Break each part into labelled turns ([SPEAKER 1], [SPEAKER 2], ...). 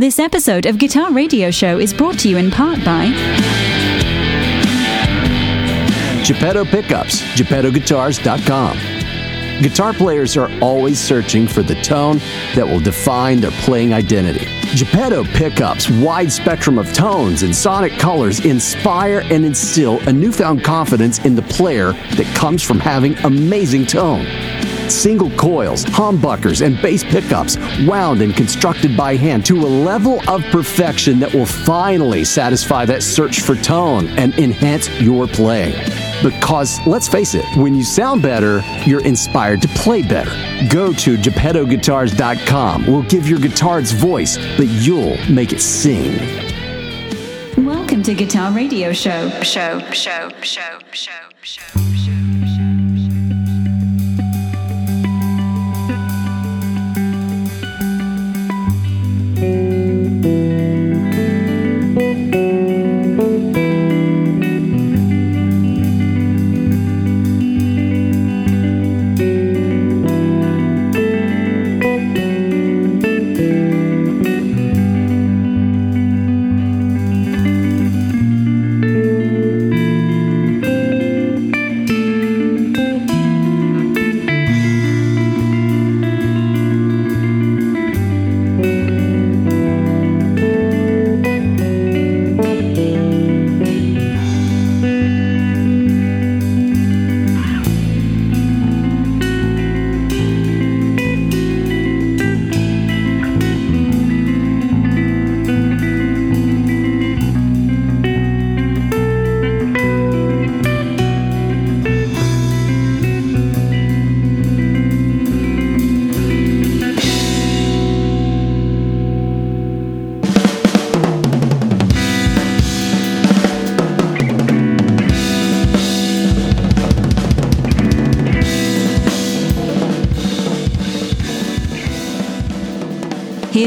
[SPEAKER 1] This episode of Guitar Radio Show is brought to you in part by
[SPEAKER 2] Geppetto Pickups, GeppettoGuitars.com. Guitar players are always searching for the tone that will define their playing identity. Geppetto Pickups' wide spectrum of tones and sonic colors inspire and instill a newfound confidence in the player that comes from having amazing tone. Single coils, humbuckers, and bass pickups wound and constructed by hand to a level of perfection that will finally satisfy that search for tone and enhance your playing. Because let's face it, when you sound better, you're inspired to play better. Go to GeppettoGuitars.com. We'll give your guitar its voice, but you'll make it sing.
[SPEAKER 1] Welcome to Guitar Radio Show. Show, show, show, show, show.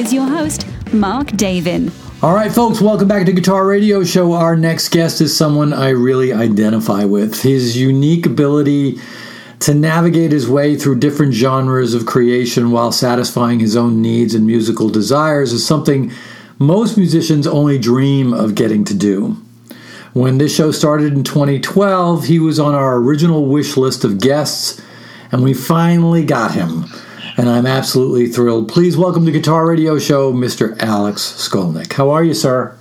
[SPEAKER 1] Here's your host, Mark Davin.
[SPEAKER 3] All right, folks, welcome back to Guitar Radio Show. Our next guest is someone I really identify with. His unique ability to navigate his way through different genres of creation while satisfying his own needs and musical desires is something most musicians only dream of getting to do. When this show started in 2012, he was on our original wish list of guests, and we finally got him and I'm absolutely thrilled. Please welcome to Guitar Radio Show, Mr. Alex Skolnick. How are you, sir?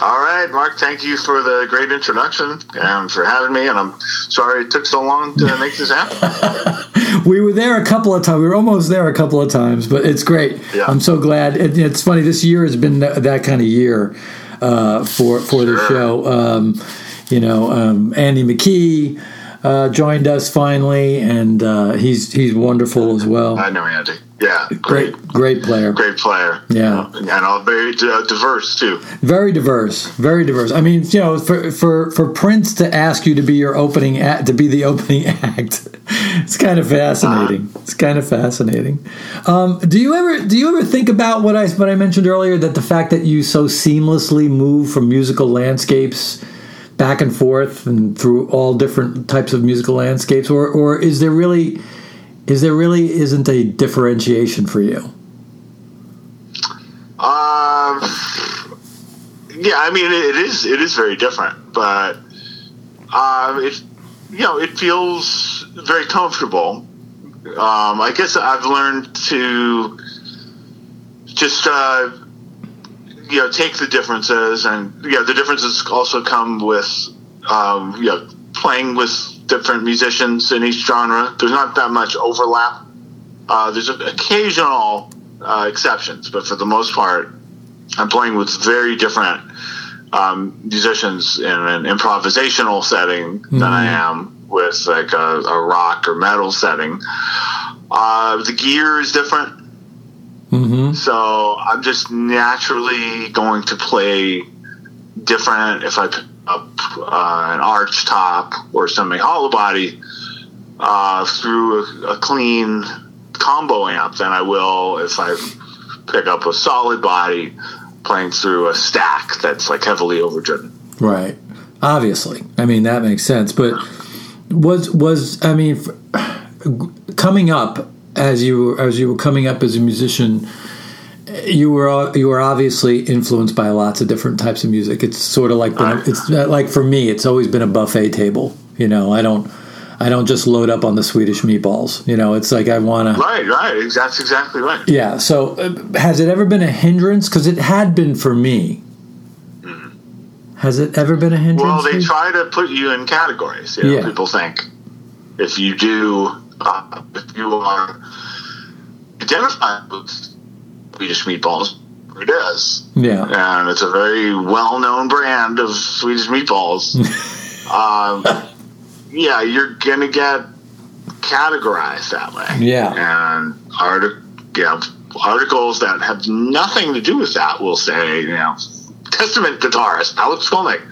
[SPEAKER 4] All right, Mark. Thank you for the great introduction and for having me. And I'm sorry it took so long to make this happen.
[SPEAKER 3] we were there a couple of times. We were almost there a couple of times, but it's great. Yeah. I'm so glad. It, it's funny. This year has been that, that kind of year uh, for for sure. the show. Um, you know, um, Andy McKee uh, joined us finally, and uh, he's he's wonderful as well.
[SPEAKER 4] I know Andy. Yeah,
[SPEAKER 3] great, great, great player.
[SPEAKER 4] Great player.
[SPEAKER 3] Yeah,
[SPEAKER 4] and all very uh, diverse too.
[SPEAKER 3] Very diverse. Very diverse. I mean, you know, for for for Prince to ask you to be your opening act, to be the opening act, it's kind of fascinating. Uh-huh. It's kind of fascinating. Um, do you ever do you ever think about what I what I mentioned earlier that the fact that you so seamlessly move from musical landscapes back and forth and through all different types of musical landscapes, or or is there really is there really isn't a differentiation for you?
[SPEAKER 4] Um, yeah, I mean it is it is very different, but um, it you know it feels very comfortable. Um, I guess I've learned to just uh, you know take the differences, and yeah, the differences also come with um, you know playing with different musicians in each genre. There's not that much overlap. Uh, there's occasional uh, exceptions, but for the most part, I'm playing with very different um, musicians in an improvisational setting mm-hmm. than I am with like a, a rock or metal setting. Uh, the gear is different. Mm-hmm. So I'm just naturally going to play different if I pick up uh, an arch top or something hollow body uh, through a, a, clean combo amp than I will if I pick up a solid body playing through a stack that's like heavily overdriven.
[SPEAKER 3] Right. Obviously, I mean that makes sense. But was was I mean coming up as you as you were coming up as a musician you were you were obviously influenced by lots of different types of music. It's sort of like been, a, it's uh, like for me, it's always been a buffet table. You know, I don't I don't just load up on the Swedish meatballs. You know, it's like I want to.
[SPEAKER 4] Right, right. That's exactly right.
[SPEAKER 3] Yeah. So, uh, has it ever been a hindrance? Because it had been for me. Has it ever been a hindrance?
[SPEAKER 4] Well, they try to put you in categories. You know,
[SPEAKER 3] Yeah.
[SPEAKER 4] people think if you do, uh, if you are identified with Swedish meatballs, it is.
[SPEAKER 3] Yeah.
[SPEAKER 4] and it's a very well-known brand of Swedish meatballs. um, yeah, you're gonna get categorized that way.
[SPEAKER 3] Yeah.
[SPEAKER 4] and artic- yeah, articles that have nothing to do with that will say, you know, Testament guitarist Alex Skolnick.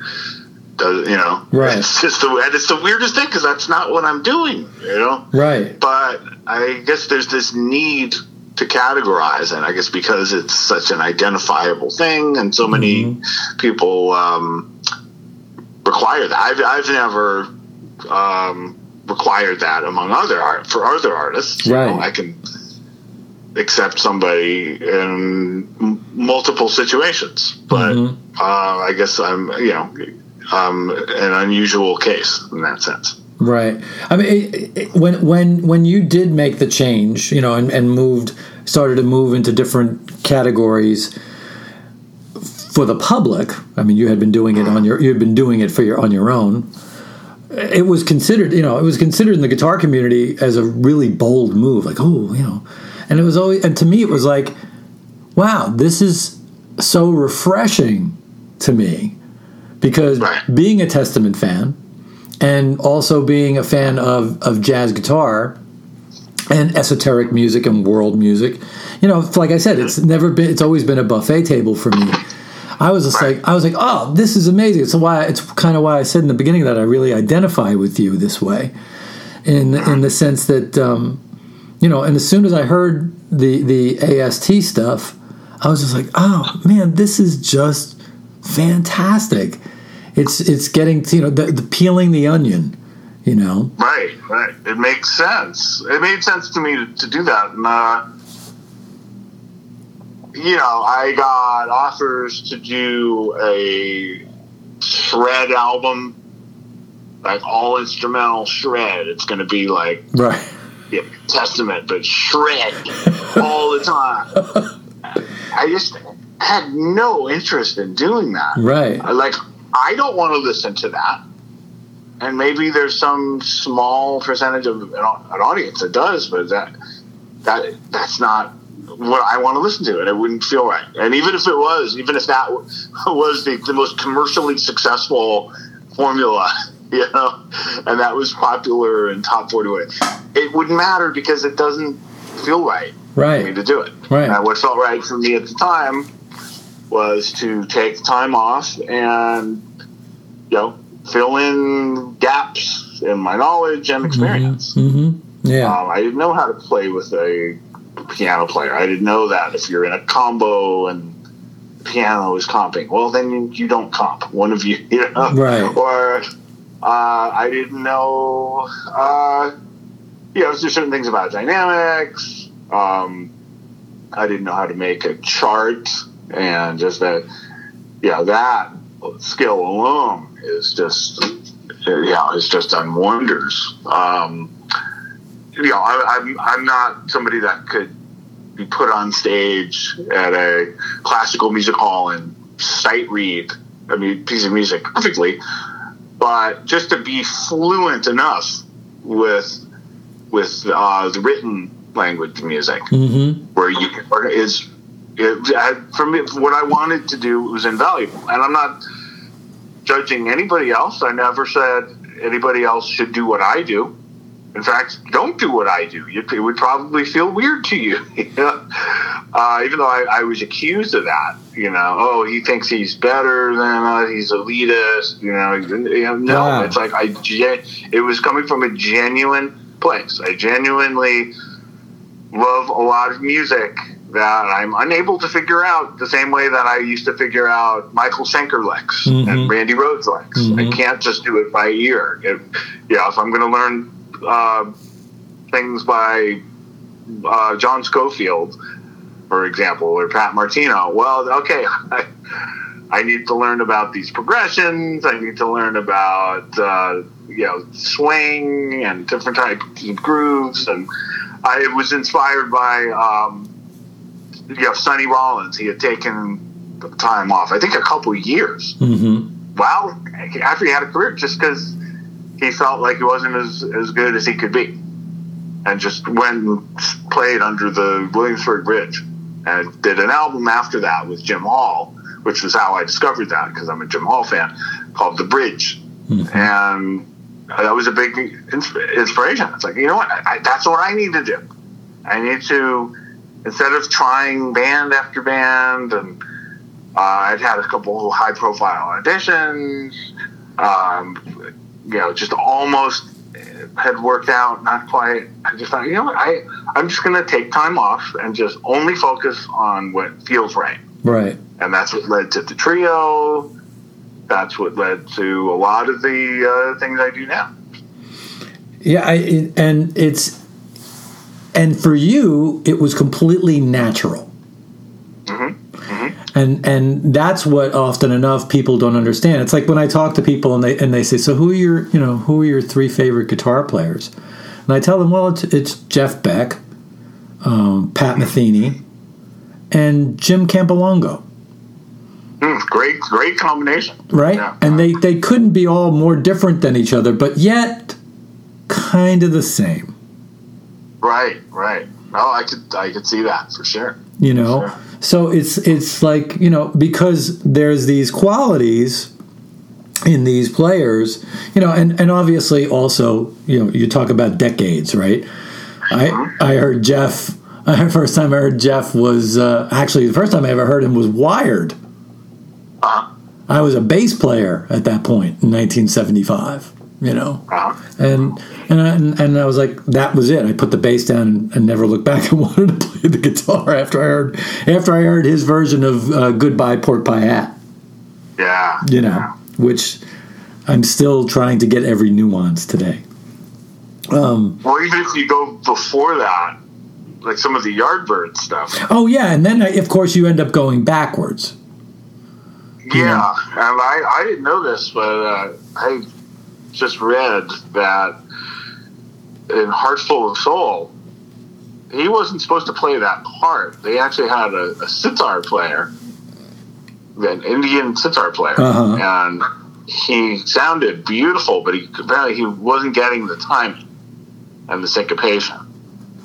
[SPEAKER 4] Does, you know,
[SPEAKER 3] Right.
[SPEAKER 4] It's just the and it's the weirdest thing because that's not what I'm doing. You know,
[SPEAKER 3] Right.
[SPEAKER 4] but I guess there's this need to categorize, and I guess because it's such an identifiable thing, and so many
[SPEAKER 3] Mm-hmm.
[SPEAKER 4] people um, require that. I've, I've never um, required that among other art for other artists. You know,
[SPEAKER 3] Right.
[SPEAKER 4] I can accept somebody in m- multiple situations, but
[SPEAKER 3] Mhm.
[SPEAKER 4] uh, I guess I'm you know um, an unusual case in that sense.
[SPEAKER 3] Right. I mean, it, it, when when when you did make the change, you know, and, and moved, started to move into different categories for the public. I mean, you had been doing it on your, you had been doing it for your on your own. It was considered, you know, it was considered in the guitar community as a really bold move. Like, oh, you know, and it was always, and to me, it was like, wow, this is so refreshing to me because
[SPEAKER 4] Right.
[SPEAKER 3] being a Testament fan and also being a fan of, of jazz guitar and esoteric music and world music, you know, like I said, it's never been, it's always been a buffet table for me. I was just like, I was like, oh, this is amazing. It's why, it's kind of why I said in the beginning that I really identify with you this way, in in the sense that, um, you know, and as soon as I heard the the AST stuff, I was just like, oh man, this is just fantastic. It's it's getting you know the, the peeling the onion, you know.
[SPEAKER 4] Right, right. It makes sense. It made sense to me to, to do that. And, uh, you know, I got offers to do a shred album, like all instrumental shred. It's going to be like
[SPEAKER 3] Right.
[SPEAKER 4] yeah, Testament, but shred all the time. I just had no interest in doing that.
[SPEAKER 3] Right.
[SPEAKER 4] I like I don't want to listen to that. And maybe there's some small percentage of an, an audience that does, but that that that's not what I want to listen to, and it wouldn't feel right. And even if it was, even if that was the, the most commercially successful formula, you know, and that was popular in top forty, way, it wouldn't matter because it doesn't feel right for me
[SPEAKER 3] Right.
[SPEAKER 4] to do it.
[SPEAKER 3] Right.
[SPEAKER 4] And what felt right for me at the time was to take time off and you know fill in gaps in my knowledge and experience.
[SPEAKER 3] Mm-hmm. Yeah.
[SPEAKER 4] Um, I didn't know how to play with a piano player. I didn't know that if you're in a combo and the piano is comping, well then you, you don't comp. One of you, you know,
[SPEAKER 3] Right.
[SPEAKER 4] Or uh, I didn't know, uh, you know, there's certain things about dynamics. Um, I didn't know how to make a chart, and just that, yeah, that skill alone is just, yeah, it's just done wonders. Um, you know, I, I'm I'm not somebody that could be put on stage at a classical music hall and sight read a piece of music perfectly, but just to be fluent enough with with uh, the written language music
[SPEAKER 3] Mm-hmm.
[SPEAKER 4] where you can, where is it, I, for me what I wanted to do was invaluable, and I'm not judging anybody else. I never said anybody else should do what I do. In fact, don't do what I do. It would probably feel weird to you. you know? uh, even though I, I was accused of that, you know, oh, he thinks he's better than us. He's elitist. You know, you know no.
[SPEAKER 3] Wow.
[SPEAKER 4] It's like I. It was coming from a genuine place. I genuinely love a lot of music that I'm unable to figure out the same way that I used to figure out Michael Schenker licks
[SPEAKER 3] Mhm.
[SPEAKER 4] and Randy Rhoads licks.
[SPEAKER 3] Mhm.
[SPEAKER 4] I can't just do it by ear. If, yeah, if I'm going to learn uh, things by uh, John Scofield, for example, or Pat Martino. Well, okay, I, I need to learn about these progressions. I need to learn about uh, you know swing and different types of grooves. And I was inspired by um, you know Sonny Rollins. He had taken time off. I think a couple of years.
[SPEAKER 3] Mm-hmm.
[SPEAKER 4] Well, after he had a career, just because he felt like he wasn't as as good as he could be, and just went and played under the Williamsburg Bridge, and did an album after that with Jim Hall, which was how I discovered that because I'm a Jim Hall fan, called The Bridge, and that was a big inspiration. It's like you know what, I, that's what I need to do. I need to instead of trying band after band and uh, I'd had a couple high profile auditions. Um, you know, just almost had worked out, not quite. I just thought, you know what, I, I'm just going to take time off and just only focus on what feels right.
[SPEAKER 3] Right.
[SPEAKER 4] And that's what led to the trio. That's what led to a lot of the uh, things I do now.
[SPEAKER 3] Yeah, I, and it's and for you, it was completely natural. And and that's what often enough people don't understand. It's like when I talk to people and they and they say, "So who are your you know who are your three favorite guitar players?" And I tell them, "Well, it's, it's Jeff Beck, um, Pat Metheny, and Jim Campilongo."
[SPEAKER 4] Mm, great, great combination.
[SPEAKER 3] right?
[SPEAKER 4] Yeah.
[SPEAKER 3] And they, they couldn't be all more different than each other, but yet kind of the same,
[SPEAKER 4] Right, right. Oh, I could, I could see that for sure.
[SPEAKER 3] you know?
[SPEAKER 4] Sure.
[SPEAKER 3] So it's it's like, you know, because there's these qualities in these players, you know, and, and obviously also, you know, you talk about decades, right? I I heard Jeff first time I heard Jeff was uh, actually the first time I ever heard him was Wired.
[SPEAKER 4] Uh-huh.
[SPEAKER 3] I was a bass player at that point in 1975, you know.
[SPEAKER 4] Uh-huh.
[SPEAKER 3] and and I, and I was like, that was it. I put the bass down and, and never looked back and wanted to play the guitar after I heard after I heard his version of uh, "Goodbye Pork Pie Hat,"
[SPEAKER 4] Yeah.
[SPEAKER 3] you know, which I'm still trying to get every nuance today. Um,
[SPEAKER 4] Well, even if you go before that, like some of the Yardbird stuff.
[SPEAKER 3] oh yeah, and then of course you end up going backwards.
[SPEAKER 4] Yeah, and I, I didn't know this, but uh, I just read that in Heart Full of Soul, he wasn't supposed to play that part. They actually had a, a sitar player, an Indian sitar player,
[SPEAKER 3] Uh-huh.
[SPEAKER 4] and he sounded beautiful, but he apparently he wasn't getting the timing and the syncopation.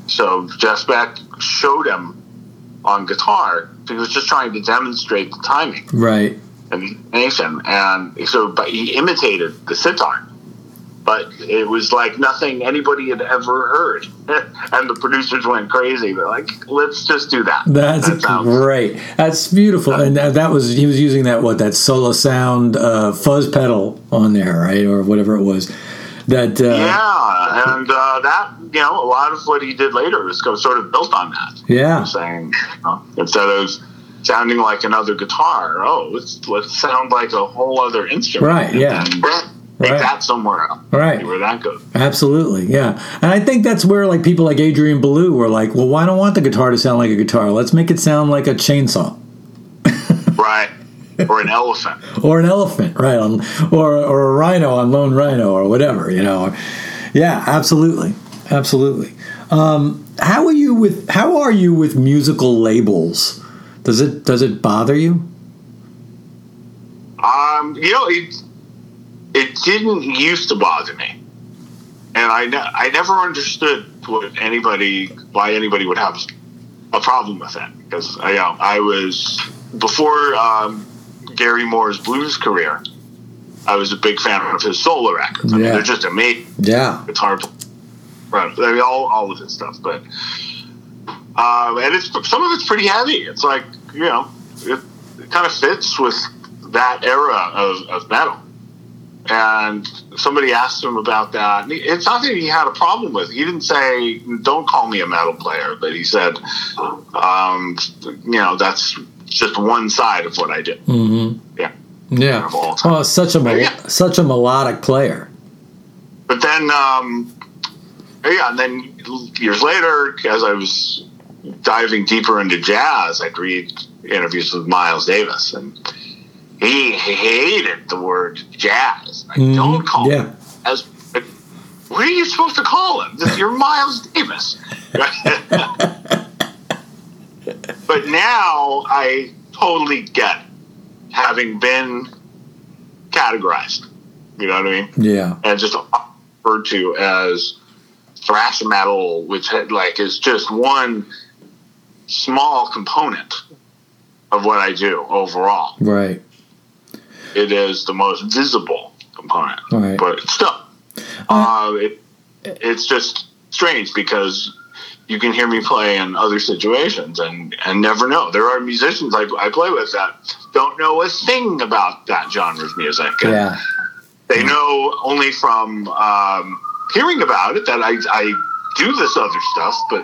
[SPEAKER 4] So Jeff Beck showed him on guitar. He was just trying to demonstrate the timing
[SPEAKER 3] Right.
[SPEAKER 4] and the nation, and so but he imitated the sitar, but it was like nothing anybody had ever heard, and the producers went crazy. They're like, "Let's just do that."
[SPEAKER 3] That's
[SPEAKER 4] That sounds-
[SPEAKER 3] great. That's beautiful. And that, that was he was using that what that solo sound uh, fuzz pedal on there, right, or whatever it was. That uh,
[SPEAKER 4] Yeah, and uh, that you know a lot of what he did later was sort of built on that.
[SPEAKER 3] yeah,
[SPEAKER 4] saying you know, instead of sounding like another guitar, oh, let's let's sound like a whole other instrument.
[SPEAKER 3] Right, yeah.
[SPEAKER 4] and take
[SPEAKER 3] Right.
[SPEAKER 4] that somewhere else.
[SPEAKER 3] Right.
[SPEAKER 4] Where that goes.
[SPEAKER 3] absolutely, yeah. And I think that's where like people like Adrian Belew were like, well, why don't want the guitar to sound like a guitar? Let's make it sound like a chainsaw
[SPEAKER 4] Right. Or an elephant.
[SPEAKER 3] or an elephant, right? On or or a rhino on Lone Rhino or whatever, you know. Yeah, absolutely, absolutely. Um, how are you with how are you with musical labels? Does it does it bother you?
[SPEAKER 4] Um, you know, it it didn't used to bother me, and I ne- I never understood what anybody why anybody would have a problem with that because you know I was before um, Gary Moore's blues career. I was a big fan of his solo records. I mean, they're just amazing.
[SPEAKER 3] Yeah,
[SPEAKER 4] guitar, right? I mean, all all of his stuff, but um, and it's some of it's pretty heavy. It's like you know, it, it kind of fits with that era of, of metal. And somebody asked him about that. And It's not that he had a problem with. it. He didn't say, "Don't call me a metal player," but he said, um, "You know, that's just one side of what I do."
[SPEAKER 3] mm-hmm.
[SPEAKER 4] Yeah.
[SPEAKER 3] yeah.
[SPEAKER 4] Of all.
[SPEAKER 3] Oh, such a mel-
[SPEAKER 4] Yeah.
[SPEAKER 3] such a melodic player.
[SPEAKER 4] But then, um, yeah, and then years later, as I was diving deeper into jazz, I'd read interviews with Miles Davis, and he hated the word jazz. I
[SPEAKER 3] Mhm.
[SPEAKER 4] don't call
[SPEAKER 3] Yeah.
[SPEAKER 4] it as. What are you supposed to call him? You're Miles Davis. but now I totally get having been categorized. You know what I mean?
[SPEAKER 3] Yeah.
[SPEAKER 4] and just referred to as thrash metal, which had, like is just one small component of what I do overall.
[SPEAKER 3] Right.
[SPEAKER 4] It is the most visible component,
[SPEAKER 3] Right.
[SPEAKER 4] but still, uh, it it's just strange because you can hear me play in other situations and and never know. There are musicians I, I play with that don't know a thing about that genre of music.
[SPEAKER 3] Yeah.
[SPEAKER 4] they know only from um, hearing about it that I, I do this other stuff, but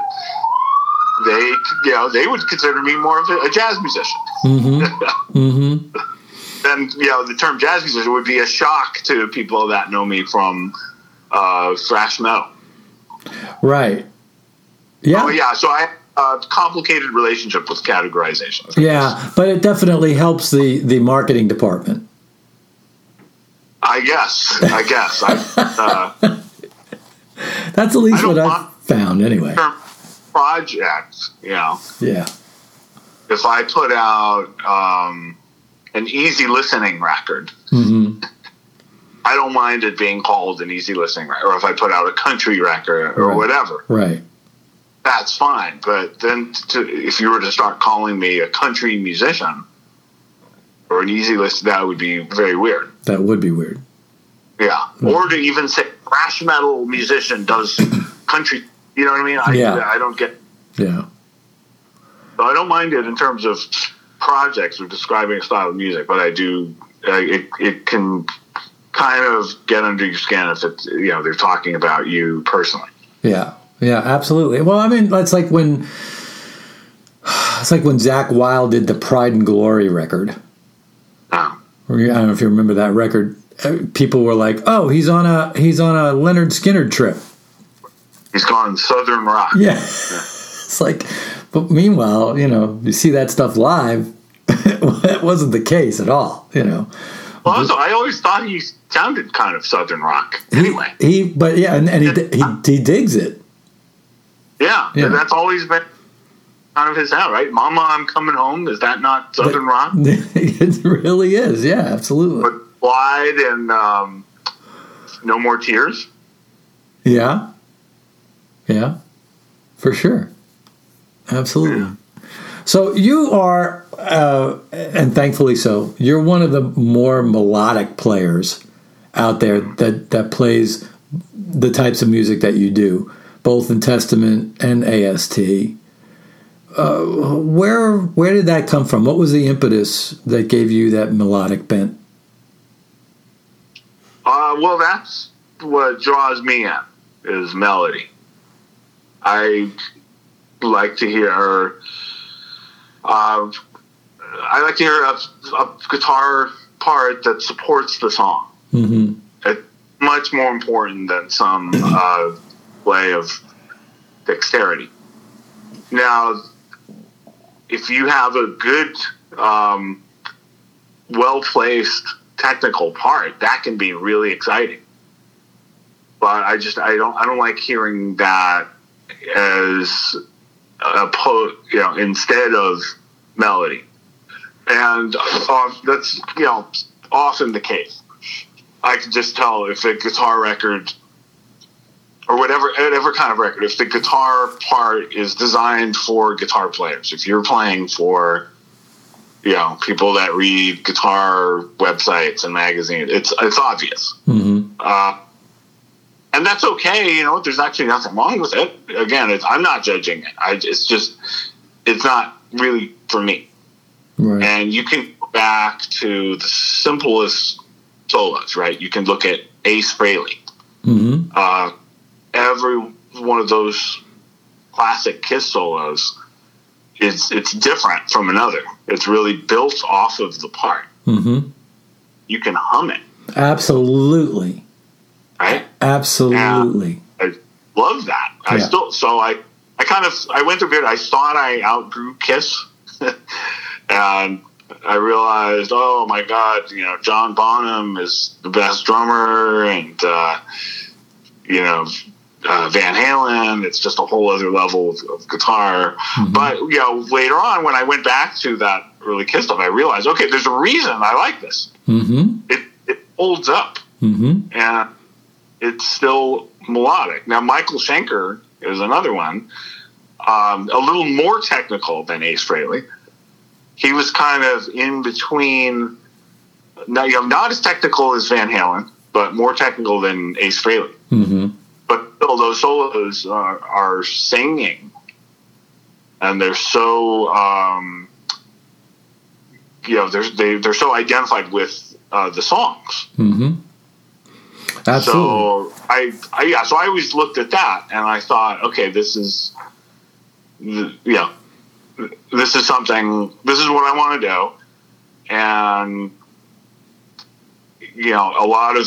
[SPEAKER 4] they, you know, they would consider me more of a, a jazz musician.
[SPEAKER 3] Mm-hmm. Mm-hmm.
[SPEAKER 4] And you know, the term jazz musician would be a shock to people that know me from uh, thrash metal.
[SPEAKER 3] Right. Yeah.
[SPEAKER 4] Oh yeah, so I have a complicated relationship with categorization.
[SPEAKER 3] Yeah, but it definitely helps the the marketing department.
[SPEAKER 4] I guess. I guess. I, uh,
[SPEAKER 3] That's at least
[SPEAKER 4] I
[SPEAKER 3] what I've found anyway.
[SPEAKER 4] project, you know.
[SPEAKER 3] Yeah.
[SPEAKER 4] if I put out um, an easy listening record,
[SPEAKER 3] hmm
[SPEAKER 4] I don't mind it being called an easy listening record. Or if I put out a country record or
[SPEAKER 3] Right.
[SPEAKER 4] whatever,
[SPEAKER 3] Right.
[SPEAKER 4] that's fine. But then to, if you were to start calling me a country musician or an easy list, that would be very weird.
[SPEAKER 3] That would be weird.
[SPEAKER 4] Yeah. Or to even say thrash metal musician does country, you know what I mean? I,
[SPEAKER 3] Yeah.
[SPEAKER 4] I don't get
[SPEAKER 3] Yeah.
[SPEAKER 4] So I don't mind it in terms of projects or describing a style of music, but I do. Uh, it it can kind of get under your skin if it's you know they're talking about you personally.
[SPEAKER 3] Yeah. Yeah. Absolutely. Well, I mean, that's like when it's like when Zakk Wylde did the Pride and Glory record. Or, I don't know if you remember that record. Uh, People were like, "Oh, he's on a he's on a Lynyrd Skynyrd trip."
[SPEAKER 4] he's gone southern rock.
[SPEAKER 3] Yeah. it's like, but meanwhile, you know, you see that stuff live. that wasn't the case at all. You know.
[SPEAKER 4] Well, also, I always thought he sounded kind of southern rock. Anyway,
[SPEAKER 3] He, but yeah, and, and he, he he digs it.
[SPEAKER 4] yeah,
[SPEAKER 3] Yeah.
[SPEAKER 4] and that's always been kind of his sound, right? "Mama, I'm coming home." Is that not southern rock?
[SPEAKER 3] it really is. Yeah, absolutely.
[SPEAKER 4] But Clyde and um, No More Tears.
[SPEAKER 3] Yeah. Yeah. For sure. Absolutely. So you are, uh, and thankfully so, you're one of the more melodic players out there that, that plays the types of music that you do, both in Testament and AST. Uh, where where did that come from? What was the impetus that gave you that melodic bent?
[SPEAKER 4] Uh, well, that's what draws me in is melody. I like to hear. Uh, I like to hear a, a guitar part that supports the song.
[SPEAKER 3] hmm
[SPEAKER 4] It's much more important than some uh, way of dexterity. Now, if you have a good, um, well placed technical part, that can be really exciting. But I just I don't I don't like hearing that as a po- you know instead of melody, and uh, that's you know often the case. I can just tell if a guitar record or whatever whatever kind of record, if the guitar part is designed for guitar players, if you're playing for you know people that read guitar websites and magazines, it's it's obvious.
[SPEAKER 3] hmm
[SPEAKER 4] Uh, and that's okay. You know, there's actually nothing wrong with it. Again, it's, I'm not judging it. I, it's just, it's not really for me.
[SPEAKER 3] Right.
[SPEAKER 4] And you can go back to the simplest solos, right? You can look at Ace Frehley.
[SPEAKER 3] hmm
[SPEAKER 4] Uh, every one of those classic Kiss solos it's it's different from another. It's really built off of the part.
[SPEAKER 3] hmm
[SPEAKER 4] You can hum it,
[SPEAKER 3] Absolutely.
[SPEAKER 4] right?
[SPEAKER 3] Absolutely.
[SPEAKER 4] I love that. I still so I I kind of I went through a period. I thought I outgrew Kiss, and I realized, oh my God, you know, John Bonham is the best drummer, and uh, you know, uh, Van Halen. It's just a whole other level of, of guitar.
[SPEAKER 3] Mm-hmm.
[SPEAKER 4] But you know, later on, when I went back to that early Kiss stuff, I realized, okay, there's a reason I like this.
[SPEAKER 3] Mm-hmm.
[SPEAKER 4] It it holds up,
[SPEAKER 3] Mm-hmm.
[SPEAKER 4] and it's still melodic. Now, Michael Schenker is another one, um, a little more technical than Ace Frehley. He was kind of in between, not, you know, not as technical as Van Halen, but more technical than Ace Frehley.
[SPEAKER 3] Mm-hmm.
[SPEAKER 4] But still, those solos are, are singing, and they're so, um, you know, they're they, they're so identified with uh, the songs.
[SPEAKER 3] Mm-hmm. Absolutely.
[SPEAKER 4] So I, I, yeah, so I always looked at that and I thought, okay, this is, th- yeah, this is something, this is what I want to do. And, you know, a lot of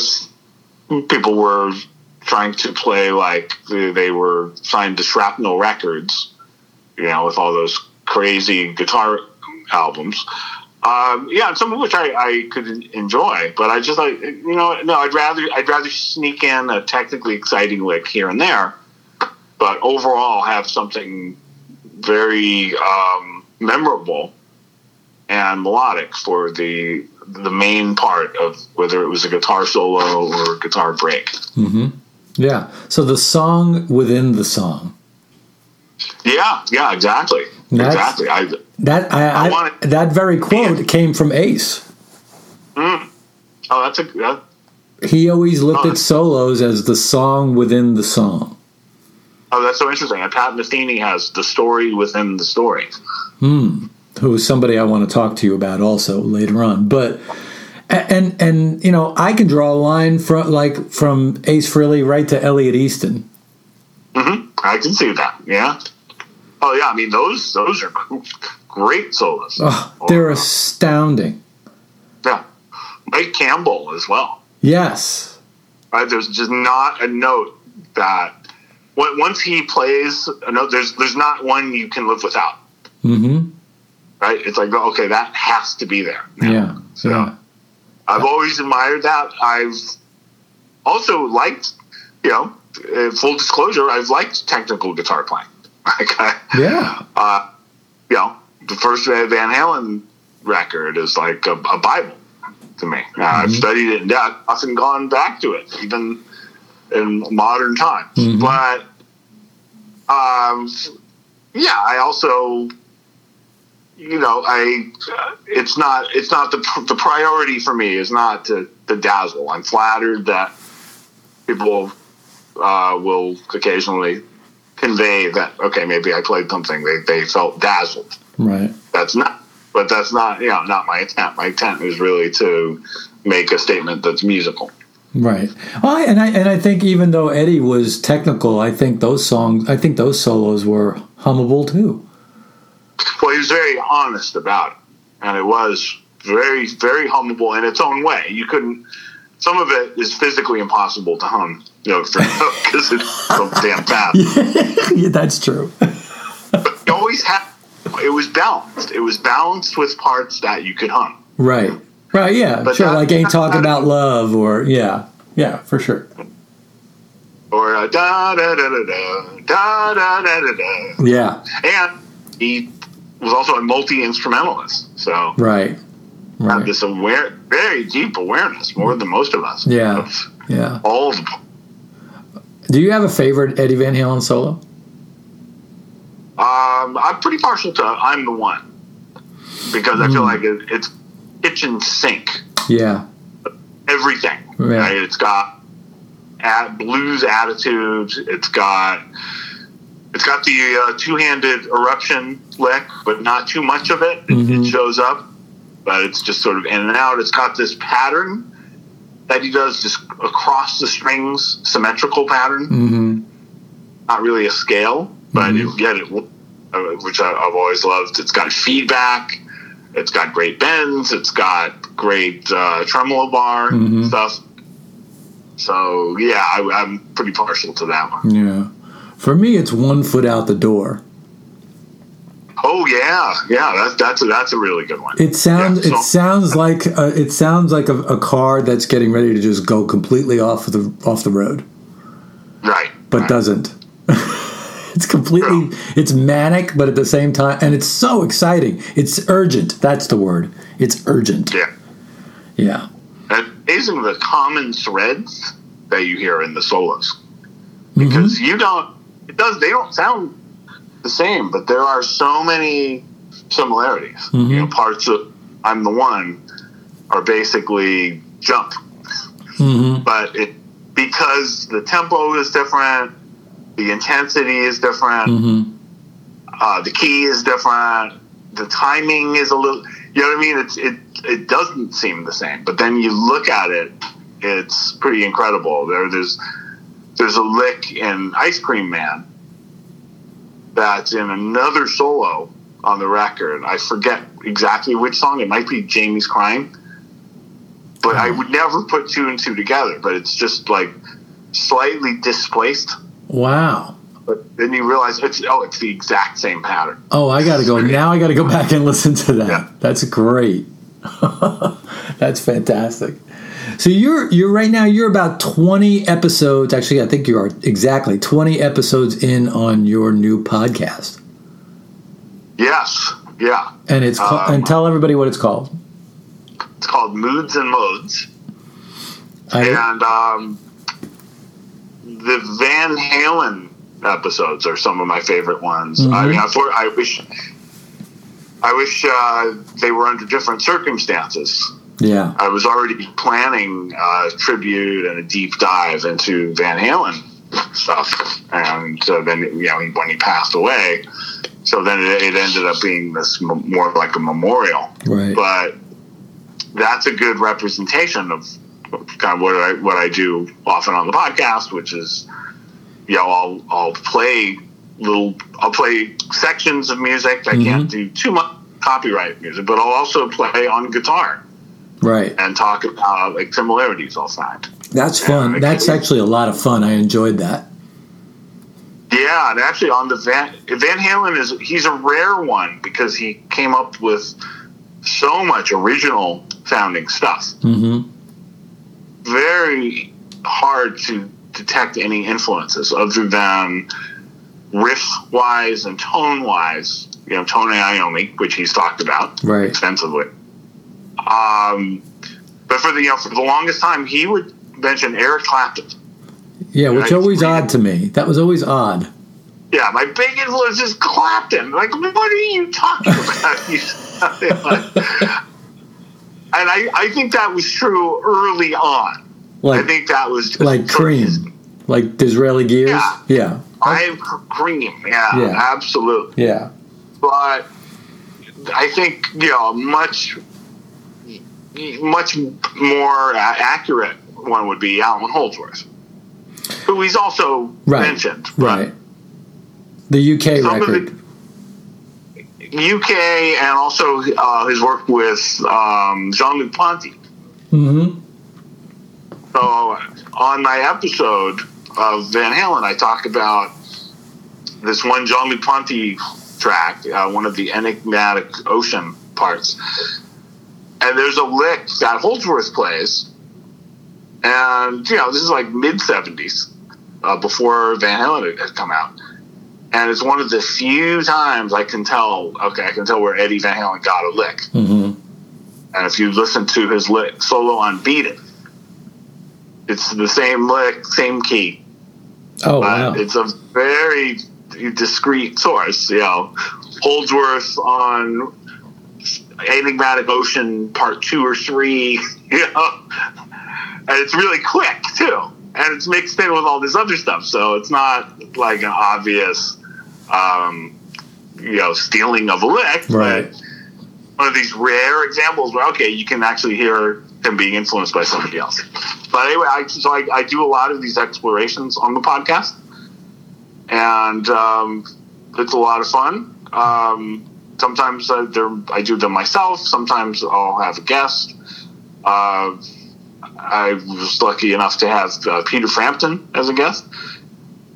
[SPEAKER 4] people were trying to play like they they were signed to Shrapnel Records, you know, with all those crazy guitar albums. Um, yeah, some of which I, I could enjoy, but I just like you know no, I'd rather I'd rather sneak in a technically exciting lick here and there, but overall have something very um, memorable and melodic for the the main part of whether it was a guitar solo or a guitar break.
[SPEAKER 3] Mm-hmm. Yeah. So the song within the song.
[SPEAKER 4] Yeah, yeah, exactly,
[SPEAKER 3] That's-
[SPEAKER 4] exactly. I
[SPEAKER 3] That I, I,
[SPEAKER 4] I
[SPEAKER 3] that very quote
[SPEAKER 4] Yeah.
[SPEAKER 3] came from Ace.
[SPEAKER 4] oh, that's a that,
[SPEAKER 3] He always looked
[SPEAKER 4] Oh.
[SPEAKER 3] at solos as the song within the song.
[SPEAKER 4] oh, that's so interesting. And Pat Metheny has the story within the story. Hmm.
[SPEAKER 3] Who is somebody I want to talk to you about also later on. But and and you know I can draw a line from like from Ace Frehley right to Elliot Easton.
[SPEAKER 4] Mm-hmm. I can see that. Yeah. Oh yeah, I mean those those are great solos.
[SPEAKER 3] Oh, they're
[SPEAKER 4] Or, uh,
[SPEAKER 3] astounding.
[SPEAKER 4] yeah, Mike Campbell as well.
[SPEAKER 3] Yes.
[SPEAKER 4] Right? There's just not a note that on- once he plays a note, there's there's not one you can live without.
[SPEAKER 3] Mm-hmm.
[SPEAKER 4] Right? It's like okay, that has to be there. now.
[SPEAKER 3] Yeah.
[SPEAKER 4] So
[SPEAKER 3] Yeah.
[SPEAKER 4] I've always admired that. I've also liked, you know, uh, full disclosure, I've liked technical guitar playing. Like, I,
[SPEAKER 3] Yeah.
[SPEAKER 4] uh, you know, the first Van Halen record is like a, a Bible to me. Uh, I've studied it in depth, often gone back to it, even in modern times.
[SPEAKER 3] Mhm.
[SPEAKER 4] But, um, yeah, I also, you know, I it's not it's not the the priority for me is not to, to dazzle. I'm flattered that people uh, will occasionally convey that okay, maybe I played something they they felt dazzled.
[SPEAKER 3] Right.
[SPEAKER 4] That's not, but that's not you know not my intent. My intent is really to make a statement that's musical.
[SPEAKER 3] Right. Well, I, and I and I think even though Eddie was technical, I think those songs, I think those solos were hummable too.
[SPEAKER 4] Well, he was very honest about it, and it was very, very hummable in its own way. You couldn't. Some of it is physically impossible to hum, you know, because it's so damn fast.
[SPEAKER 3] yeah, that's true.
[SPEAKER 4] But you always had. It was balanced. It was balanced with parts that you could hum.
[SPEAKER 3] Right. Right. Yeah.
[SPEAKER 4] But
[SPEAKER 3] sure.
[SPEAKER 4] that-
[SPEAKER 3] like ain't talking about love or yeah. Yeah. For sure.
[SPEAKER 4] Or da da da da da da da da da.
[SPEAKER 3] Yeah.
[SPEAKER 4] And he was also a multi instrumentalist, so
[SPEAKER 3] Right. Right.
[SPEAKER 4] this aware, very deep awareness, more than most of us.
[SPEAKER 3] Yeah.
[SPEAKER 4] of
[SPEAKER 3] Yeah.
[SPEAKER 4] all of
[SPEAKER 3] Do you have a favorite Eddie Van Halen solo?
[SPEAKER 4] Um, I'm pretty partial to "I'm the One" because I
[SPEAKER 3] Hmm.
[SPEAKER 4] feel like it, it's kitchen sink
[SPEAKER 3] Yeah.
[SPEAKER 4] everything.
[SPEAKER 3] Yeah.
[SPEAKER 4] Right? It's got at blues attitudes. It's got it's got the uh, two-handed eruption lick, but not too much of it. It,
[SPEAKER 3] Mhm.
[SPEAKER 4] it shows up, but it's just sort of in and out. It's got this pattern that he does just across the strings, symmetrical pattern.
[SPEAKER 3] Mm-hmm.
[SPEAKER 4] Not really a scale, but
[SPEAKER 3] Mhm.
[SPEAKER 4] get it, uh, which I've always loved. It's got feedback. It's got great bends. It's got great uh, tremolo bar
[SPEAKER 3] Mhm.
[SPEAKER 4] stuff. So yeah, I, I'm pretty partial to that one.
[SPEAKER 3] Yeah. For me, it's one foot out the door.
[SPEAKER 4] Oh yeah, yeah. That's that's a, that's a really good one.
[SPEAKER 3] It sounds
[SPEAKER 4] Yeah,
[SPEAKER 3] it sounds like a, it sounds like a, a car that's getting ready to just go completely off the off the road,
[SPEAKER 4] right,
[SPEAKER 3] but
[SPEAKER 4] right.
[SPEAKER 3] doesn't. it's completely it's manic, but at the same time, and it's so exciting. It's urgent. That's the word. It's urgent.
[SPEAKER 4] Yeah.
[SPEAKER 3] Yeah.
[SPEAKER 4] And amazing the common threads that you hear in the solos
[SPEAKER 3] Mm-hmm.
[SPEAKER 4] because you don't. It does. They don't sound the same, but there are so many similarities.
[SPEAKER 3] Mm-hmm.
[SPEAKER 4] You know, parts of "I'm the One" are basically jump,
[SPEAKER 3] Mm-hmm.
[SPEAKER 4] but it because the tempo is different, the intensity is different,
[SPEAKER 3] Mm-hmm.
[SPEAKER 4] uh, the key is different, the timing is a little. You know what I mean? It's it it doesn't seem the same, but then you look at it, it's pretty incredible. There there's there's a lick in Ice Cream Man that's in another solo on the record. I forget exactly which song. It might be Jamie's Crying. But I would never put two and two together, but it's just like slightly displaced.
[SPEAKER 3] Wow.
[SPEAKER 4] But then you realize it's oh, it's the exact same pattern.
[SPEAKER 3] Oh, I got to go now. I got to go back and listen to that.
[SPEAKER 4] Yeah.
[SPEAKER 3] That's great. That's fantastic. So you're you're right now you're about 20 episodes actually I think you are exactly 20 episodes in on your new podcast.
[SPEAKER 4] Yes, yeah.
[SPEAKER 3] And it's ca-
[SPEAKER 4] Um,
[SPEAKER 3] and tell everybody what it's called.
[SPEAKER 4] It's called Moods and Modes.
[SPEAKER 3] I,
[SPEAKER 4] and um, the Van Halen episodes are some of my favorite ones. I
[SPEAKER 3] Mm-hmm.
[SPEAKER 4] mean, I, thought- I wish, I wish uh, they were under different circumstances.
[SPEAKER 3] yeah.
[SPEAKER 4] I was already planning a tribute and a deep dive into Van Halen stuff, and so then you know when he passed away, so then it, it ended up being this m- more like a memorial
[SPEAKER 3] Right.
[SPEAKER 4] but that's a good representation of kind of what I what I do often on the podcast, which is you know I'll I'll play little I'll play sections of music. I can't do too much copyright music, but I'll also play on guitar
[SPEAKER 3] Right.
[SPEAKER 4] and talk about like similarities I'll find.
[SPEAKER 3] That's fun. That's actually a lot of fun. I enjoyed that.
[SPEAKER 4] Yeah, and actually on the Van Van Halen is he's a rare one because he came up with so much original sounding stuff.
[SPEAKER 3] Mhm.
[SPEAKER 4] Very hard to detect any influences other than riff wise and tone wise. You know, Tony Iommi, which he's talked about
[SPEAKER 3] Right.
[SPEAKER 4] extensively. Um, but for the you know for the longest time, he would mention Eric Clapton.
[SPEAKER 3] Yeah, which
[SPEAKER 4] Right.
[SPEAKER 3] always odd to me. That was always odd.
[SPEAKER 4] Yeah, my big influence is Clapton. Like, what are you talking about? And I, I think that was true early on.
[SPEAKER 3] Like
[SPEAKER 4] I think that was just
[SPEAKER 3] like cream. Like Disraeli gears.
[SPEAKER 4] Yeah.
[SPEAKER 3] Yeah.
[SPEAKER 4] I am cream. Yeah,
[SPEAKER 3] Yeah.
[SPEAKER 4] absolutely.
[SPEAKER 3] Yeah.
[SPEAKER 4] But I think you know much much more accurate one would be Allan Holdsworth, who he's also
[SPEAKER 3] Right.
[SPEAKER 4] mentioned.
[SPEAKER 3] Right. The UK record.
[SPEAKER 4] UK and also uh, his work with um, Jean Luc Ponty.
[SPEAKER 3] mm-hmm.
[SPEAKER 4] So on my episode of Van Halen, I talked about this one Jean Luc Ponty track, uh, one of the enigmatic ocean parts. And there's a lick that Holdsworth plays. And, you know, this is like mid 70s, uh, before Van Halen had come out. And it's one of the few times I can tell, okay, I can tell where Eddie Van Halen got a lick.
[SPEAKER 3] Mm-hmm.
[SPEAKER 4] And if you listen to his lick, solo on Beat It, it's the same lick, same key.
[SPEAKER 3] Oh
[SPEAKER 4] But
[SPEAKER 3] wow.
[SPEAKER 4] it's a very discrete source. You know, Holdsworth on Enigmatic Ocean Part Two or Three. You know, and it's really quick too, and it's mixed in with all this other stuff. So it's not like an obvious, um, you know, stealing of a lick.
[SPEAKER 3] Right.
[SPEAKER 4] But one of these rare examples where okay, you can actually hear him being influenced by somebody else. But anyway, I, so I, I do a lot of these explorations on the podcast, and um, it's a lot of fun. Um, sometimes I, I do them myself. Sometimes I'll have a guest. Uh, I was lucky enough to have uh, Peter Frampton as a guest,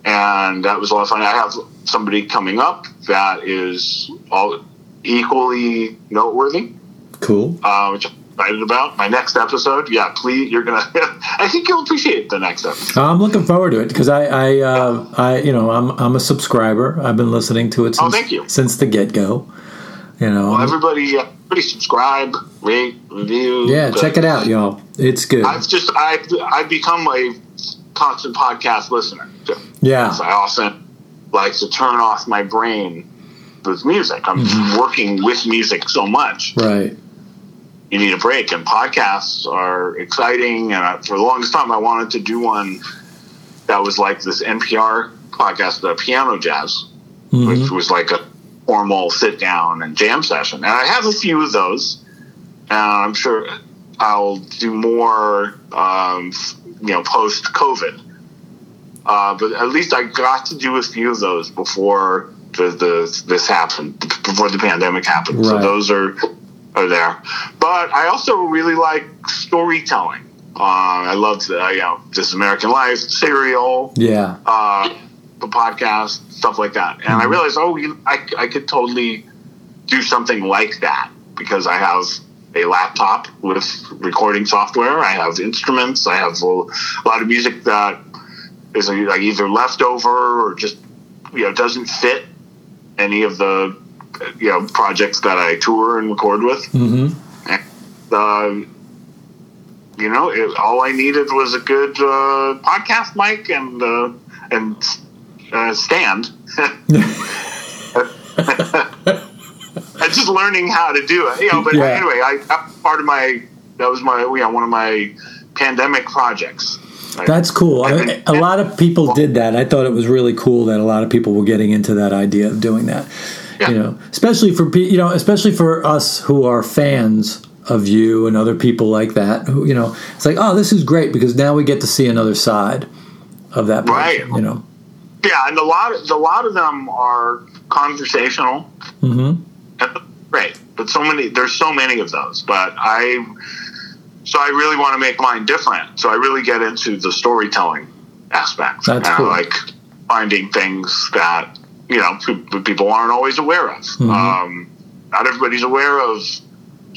[SPEAKER 4] and that was a lot of fun. I have somebody coming up that is all equally noteworthy,
[SPEAKER 3] Cool.
[SPEAKER 4] uh, which I'm excited about. My next episode, yeah, please, you're gonna. I think you'll appreciate the next episode.
[SPEAKER 3] I'm looking forward to it because I, I, uh, I, you know, I'm, I'm a subscriber. I've been listening to it since,
[SPEAKER 4] Oh, thank you.
[SPEAKER 3] since the get go. You know,
[SPEAKER 4] Well, everybody, uh, everybody, subscribe, rate, review.
[SPEAKER 3] yeah, check it out, y'all. It's good.
[SPEAKER 4] I've just I've I've become a constant podcast listener.
[SPEAKER 3] Yeah,
[SPEAKER 4] I often like to turn off my brain with music. I'm
[SPEAKER 3] Mm-hmm.
[SPEAKER 4] working with music so much.
[SPEAKER 3] right.
[SPEAKER 4] You need a break, and podcasts are exciting. And I, for the longest time, I wanted to do one that was like this NPR podcast, the Piano Jazz, which was like a formal sit down and jam session. And I have a few of those, and I'm sure I'll do more, um, you know, post COVID. Uh, but at least I got to do a few of those before the, the this happened, before the pandemic happened. So those are are there. But I also really like storytelling. Uh, I loved, uh, you know, This American Life, Serial,
[SPEAKER 3] Yeah,
[SPEAKER 4] uh, the podcast, stuff like that. And I realized, oh, you, I, I could totally do something like that because I have a laptop with recording software. I have instruments. I have a lot of music that is like either leftover or just you know doesn't fit any of the you know projects that I tour and record with.
[SPEAKER 3] hmm
[SPEAKER 4] And, uh, you know, it, all I needed was a good uh, podcast mic and uh, and uh, stand. and just learning how to do it, you know. But
[SPEAKER 3] Yeah.
[SPEAKER 4] anyway, I was part of my that was my you know one of my pandemic projects.
[SPEAKER 3] That's cool. I a lot of people did that. I thought it was really cool that a lot of people were getting into that idea of doing that.
[SPEAKER 4] Yeah.
[SPEAKER 3] You know, especially for you know, especially for us who are fans of you and other people like that. Who you know, it's like, oh, this is great because now we get to see another side of that person.
[SPEAKER 4] Right.
[SPEAKER 3] You know.
[SPEAKER 4] yeah, and a lot of, a lot of them are conversational.
[SPEAKER 3] hmm
[SPEAKER 4] Great, but so many. There's so many of those. But I, so I really want to make mine different. So I really get into the storytelling aspect.
[SPEAKER 3] That's
[SPEAKER 4] and
[SPEAKER 3] cool.
[SPEAKER 4] I like finding things that you know people aren't always aware of.
[SPEAKER 3] Mm-hmm.
[SPEAKER 4] Um, not everybody's aware of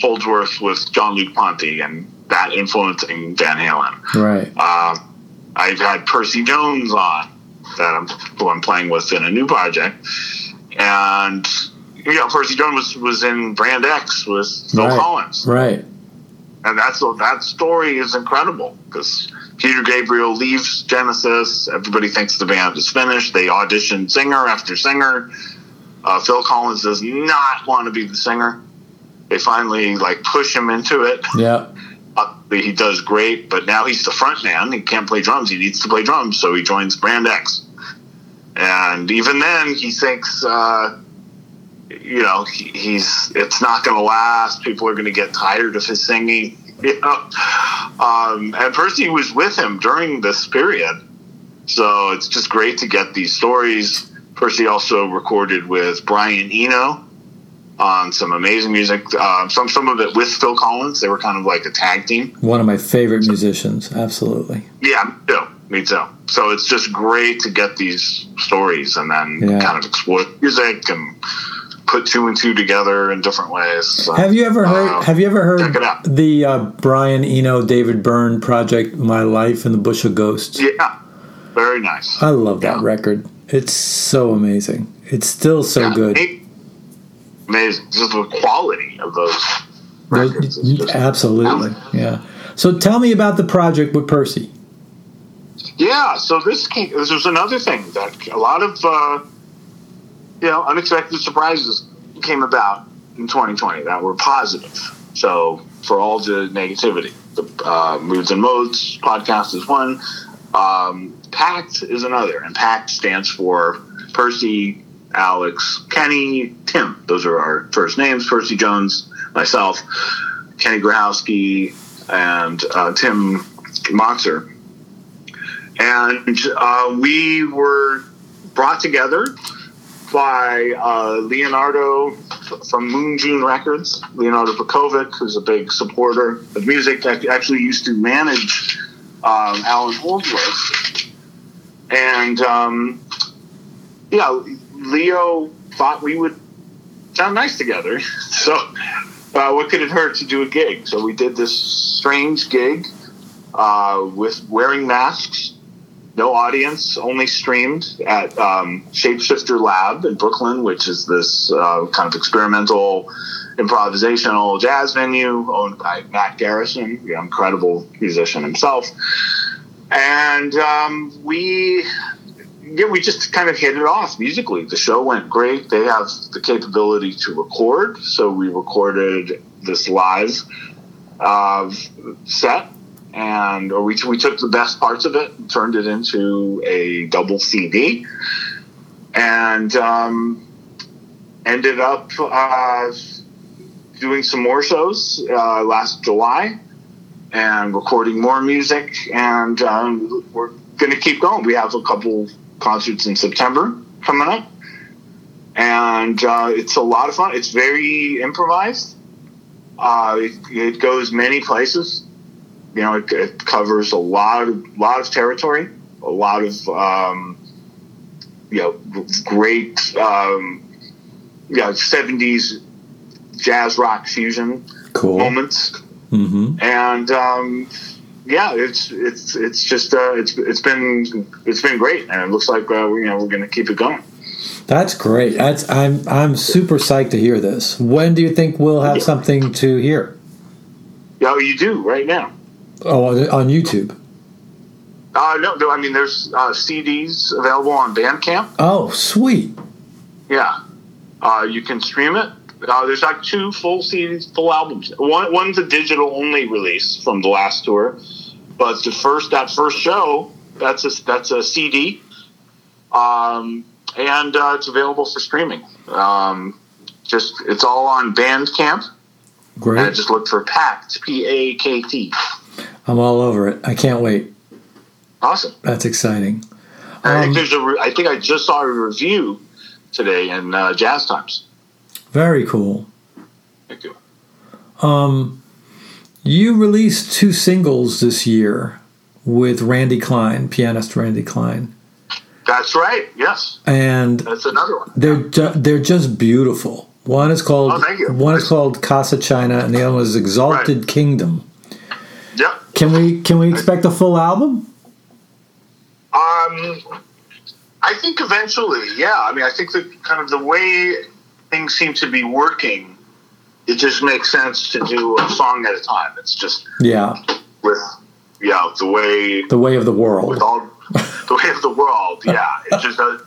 [SPEAKER 4] Holdsworth with Jean-Luc Ponty and that influencing Van Halen.
[SPEAKER 3] Right.
[SPEAKER 4] Um, I've had Percy Jones on that I'm who I'm playing with in a new project, and you know Percy Jones was, was in Brand X with Phil
[SPEAKER 3] right.
[SPEAKER 4] Collins,
[SPEAKER 3] Right.
[SPEAKER 4] And that's that story is incredible because Peter Gabriel leaves Genesis. Everybody thinks the band is finished. They audition singer after singer. Uh, Phil Collins does not want to be the singer. They finally like push him into it.
[SPEAKER 3] Yeah.
[SPEAKER 4] Uh, he does great, but now he's the front man. He can't play drums. He needs to play drums, so he joins Brand X. And even then, he thinks, uh, you know, he, he's it's not going to last. People are going to get tired of his singing. You know, um, and Percy was with him during this period, so it's just great to get these stories. Percy also recorded with Brian Eno on some amazing music. Uh, some some of it with Phil Collins. They were kind of like a tag team.
[SPEAKER 3] One of my favorite musicians. Absolutely.
[SPEAKER 4] Yeah, me too. Me too. So it's just great to get these stories and then
[SPEAKER 3] Yeah.
[SPEAKER 4] kind of explore music and put two and two together in different ways. So,
[SPEAKER 3] Have you ever heard?
[SPEAKER 4] uh,
[SPEAKER 3] have you ever heard the uh, Brian Eno, David Byrne project, "My Life in the Bush of Ghosts"?
[SPEAKER 4] Yeah, very nice.
[SPEAKER 3] I love that
[SPEAKER 4] Yeah.
[SPEAKER 3] record. It's so amazing. It's still so
[SPEAKER 4] Yeah,
[SPEAKER 3] good.
[SPEAKER 4] ma- Amazing. Just the quality of those records.
[SPEAKER 3] Absolutely. Yeah. So tell me about the project with Percy.
[SPEAKER 4] Yeah, so this came. This was another thing that a lot of uh, you know unexpected surprises came about in 2020 that were positive. So for all the negativity, the uh, moods and modes podcast is one. Um, Pakt is another, and Pakt stands for Percy, Alex, Kenny, Tim. Those are our first names: Percy Jones, myself, Kenny Grohowski, and uh, Tim Motzer and uh, we were brought together by uh, Leonardo from MoonJune Records, Leonardo Pavkovic, who's a big supporter of music, actually used to manage um, Allan Holdsworth. and um, yeah, Leo thought we would sound nice together. So, uh, what could it hurt to do a gig? So we did this strange gig uh, with wearing masks, no audience, only streamed at um, Shapeshifter Lab in Brooklyn, which is this uh, kind of experimental improvisational jazz venue owned by Matt Garrison, the incredible musician himself. And um, we yeah, we just kind of hit it off musically. The show went great. They have the capability to record, so we recorded this live uh, set, and we we took the best parts of it, and turned it into a double CD, and um, ended up uh, doing some more shows uh, last July, and recording more music, and um, we're going to keep going. We have a couple concerts in September coming up, and uh, it's a lot of fun. It's very improvised. Uh, it, it, goes many places. You know, it, it, covers a lot of lot of territory, a lot of um, you know great um, you know seventies jazz rock fusion
[SPEAKER 3] cool.
[SPEAKER 4] moments,
[SPEAKER 3] mm-hmm.
[SPEAKER 4] and um, yeah, it's it's it's just uh, it's it's been it's been great, and it looks like uh, we, you know we're going to keep it going.
[SPEAKER 3] That's great. That's I'm I'm super psyched to hear this. When do you think we'll have yeah. something to hear?
[SPEAKER 4] Yeah, you do right now.
[SPEAKER 3] Oh, on YouTube.
[SPEAKER 4] Uh, no, no. I mean, there's uh, CDs available on Bandcamp.
[SPEAKER 3] Oh, sweet.
[SPEAKER 4] Yeah, uh, you can stream it. Uh, there's like two full CDs, full albums. One one's a digital only release from the last tour, but the first that first show that's a that's a CD, um, and uh, it's available for streaming. Um, just it's all on Bandcamp.
[SPEAKER 3] Great.
[SPEAKER 4] And just look for Pakt P A K T.
[SPEAKER 3] I'm all over it. I can't wait.
[SPEAKER 4] Awesome.
[SPEAKER 3] That's exciting.
[SPEAKER 4] I um, think there's a. Re- I think I just saw a review today in uh, Jazz Times.
[SPEAKER 3] Very cool.
[SPEAKER 4] Thank you.
[SPEAKER 3] Um, you released two singles this year with Randy Klein, pianist Randy Klein.
[SPEAKER 4] That's right. Yes.
[SPEAKER 3] And
[SPEAKER 4] that's another one.
[SPEAKER 3] They're ju- they're just beautiful. One is called
[SPEAKER 4] oh,
[SPEAKER 3] one is called Casa China, and the other one is Exalted right. Kingdom. Can we can we expect a full album?
[SPEAKER 4] Um, I think eventually, yeah. I mean, I think that kind of the way things seem to be working, it just makes sense to do a song at a time. It's just
[SPEAKER 3] yeah,
[SPEAKER 4] with yeah the way
[SPEAKER 3] the way of the world
[SPEAKER 4] with all the way of the world. Yeah, it's just a,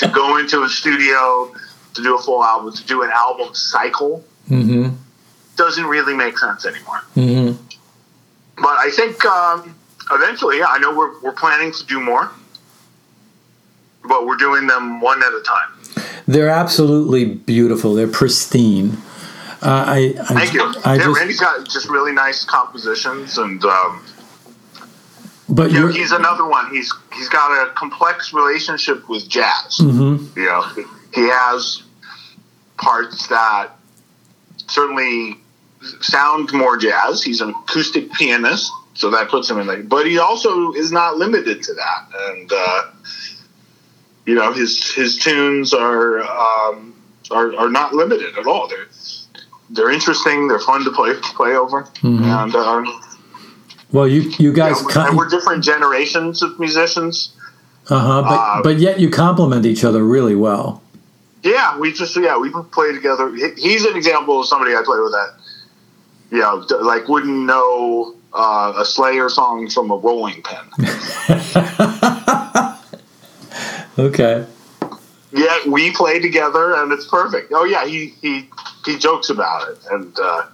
[SPEAKER 4] to go into a studio to do a full album to do an album cycle
[SPEAKER 3] mm-hmm.
[SPEAKER 4] doesn't really make sense anymore.
[SPEAKER 3] Mm-hmm.
[SPEAKER 4] But I think um, eventually, yeah, I know we're we're planning to do more, but we're doing them one at a time.
[SPEAKER 3] They're absolutely beautiful. They're pristine. Uh, I, I,
[SPEAKER 4] Thank you. I yeah, just, Randy's got just really nice compositions, and um,
[SPEAKER 3] but
[SPEAKER 4] you know, he's another one. He's he's got a complex relationship with jazz.
[SPEAKER 3] Mm-hmm.
[SPEAKER 4] You know, he has parts that certainly sound more jazz. He's an acoustic pianist, so that puts him in there. But he also is not limited to that, and. Uh, you know his his tunes are um, are are not limited at all. They're they're interesting. They're fun to play play over,
[SPEAKER 3] mm-hmm.
[SPEAKER 4] and um,
[SPEAKER 3] well, you you guys,
[SPEAKER 4] we're, we're, different generations of musicians.
[SPEAKER 3] Uh-huh, but uh, but yet you complement each other really well.
[SPEAKER 4] Yeah, we just yeah we play together. He's an example of somebody I play with that. You know, like wouldn't know uh, a Slayer song from a rolling pin.
[SPEAKER 3] Okay.
[SPEAKER 4] Yeah, we play together, and it's perfect. Oh yeah, he he he jokes about it, and uh,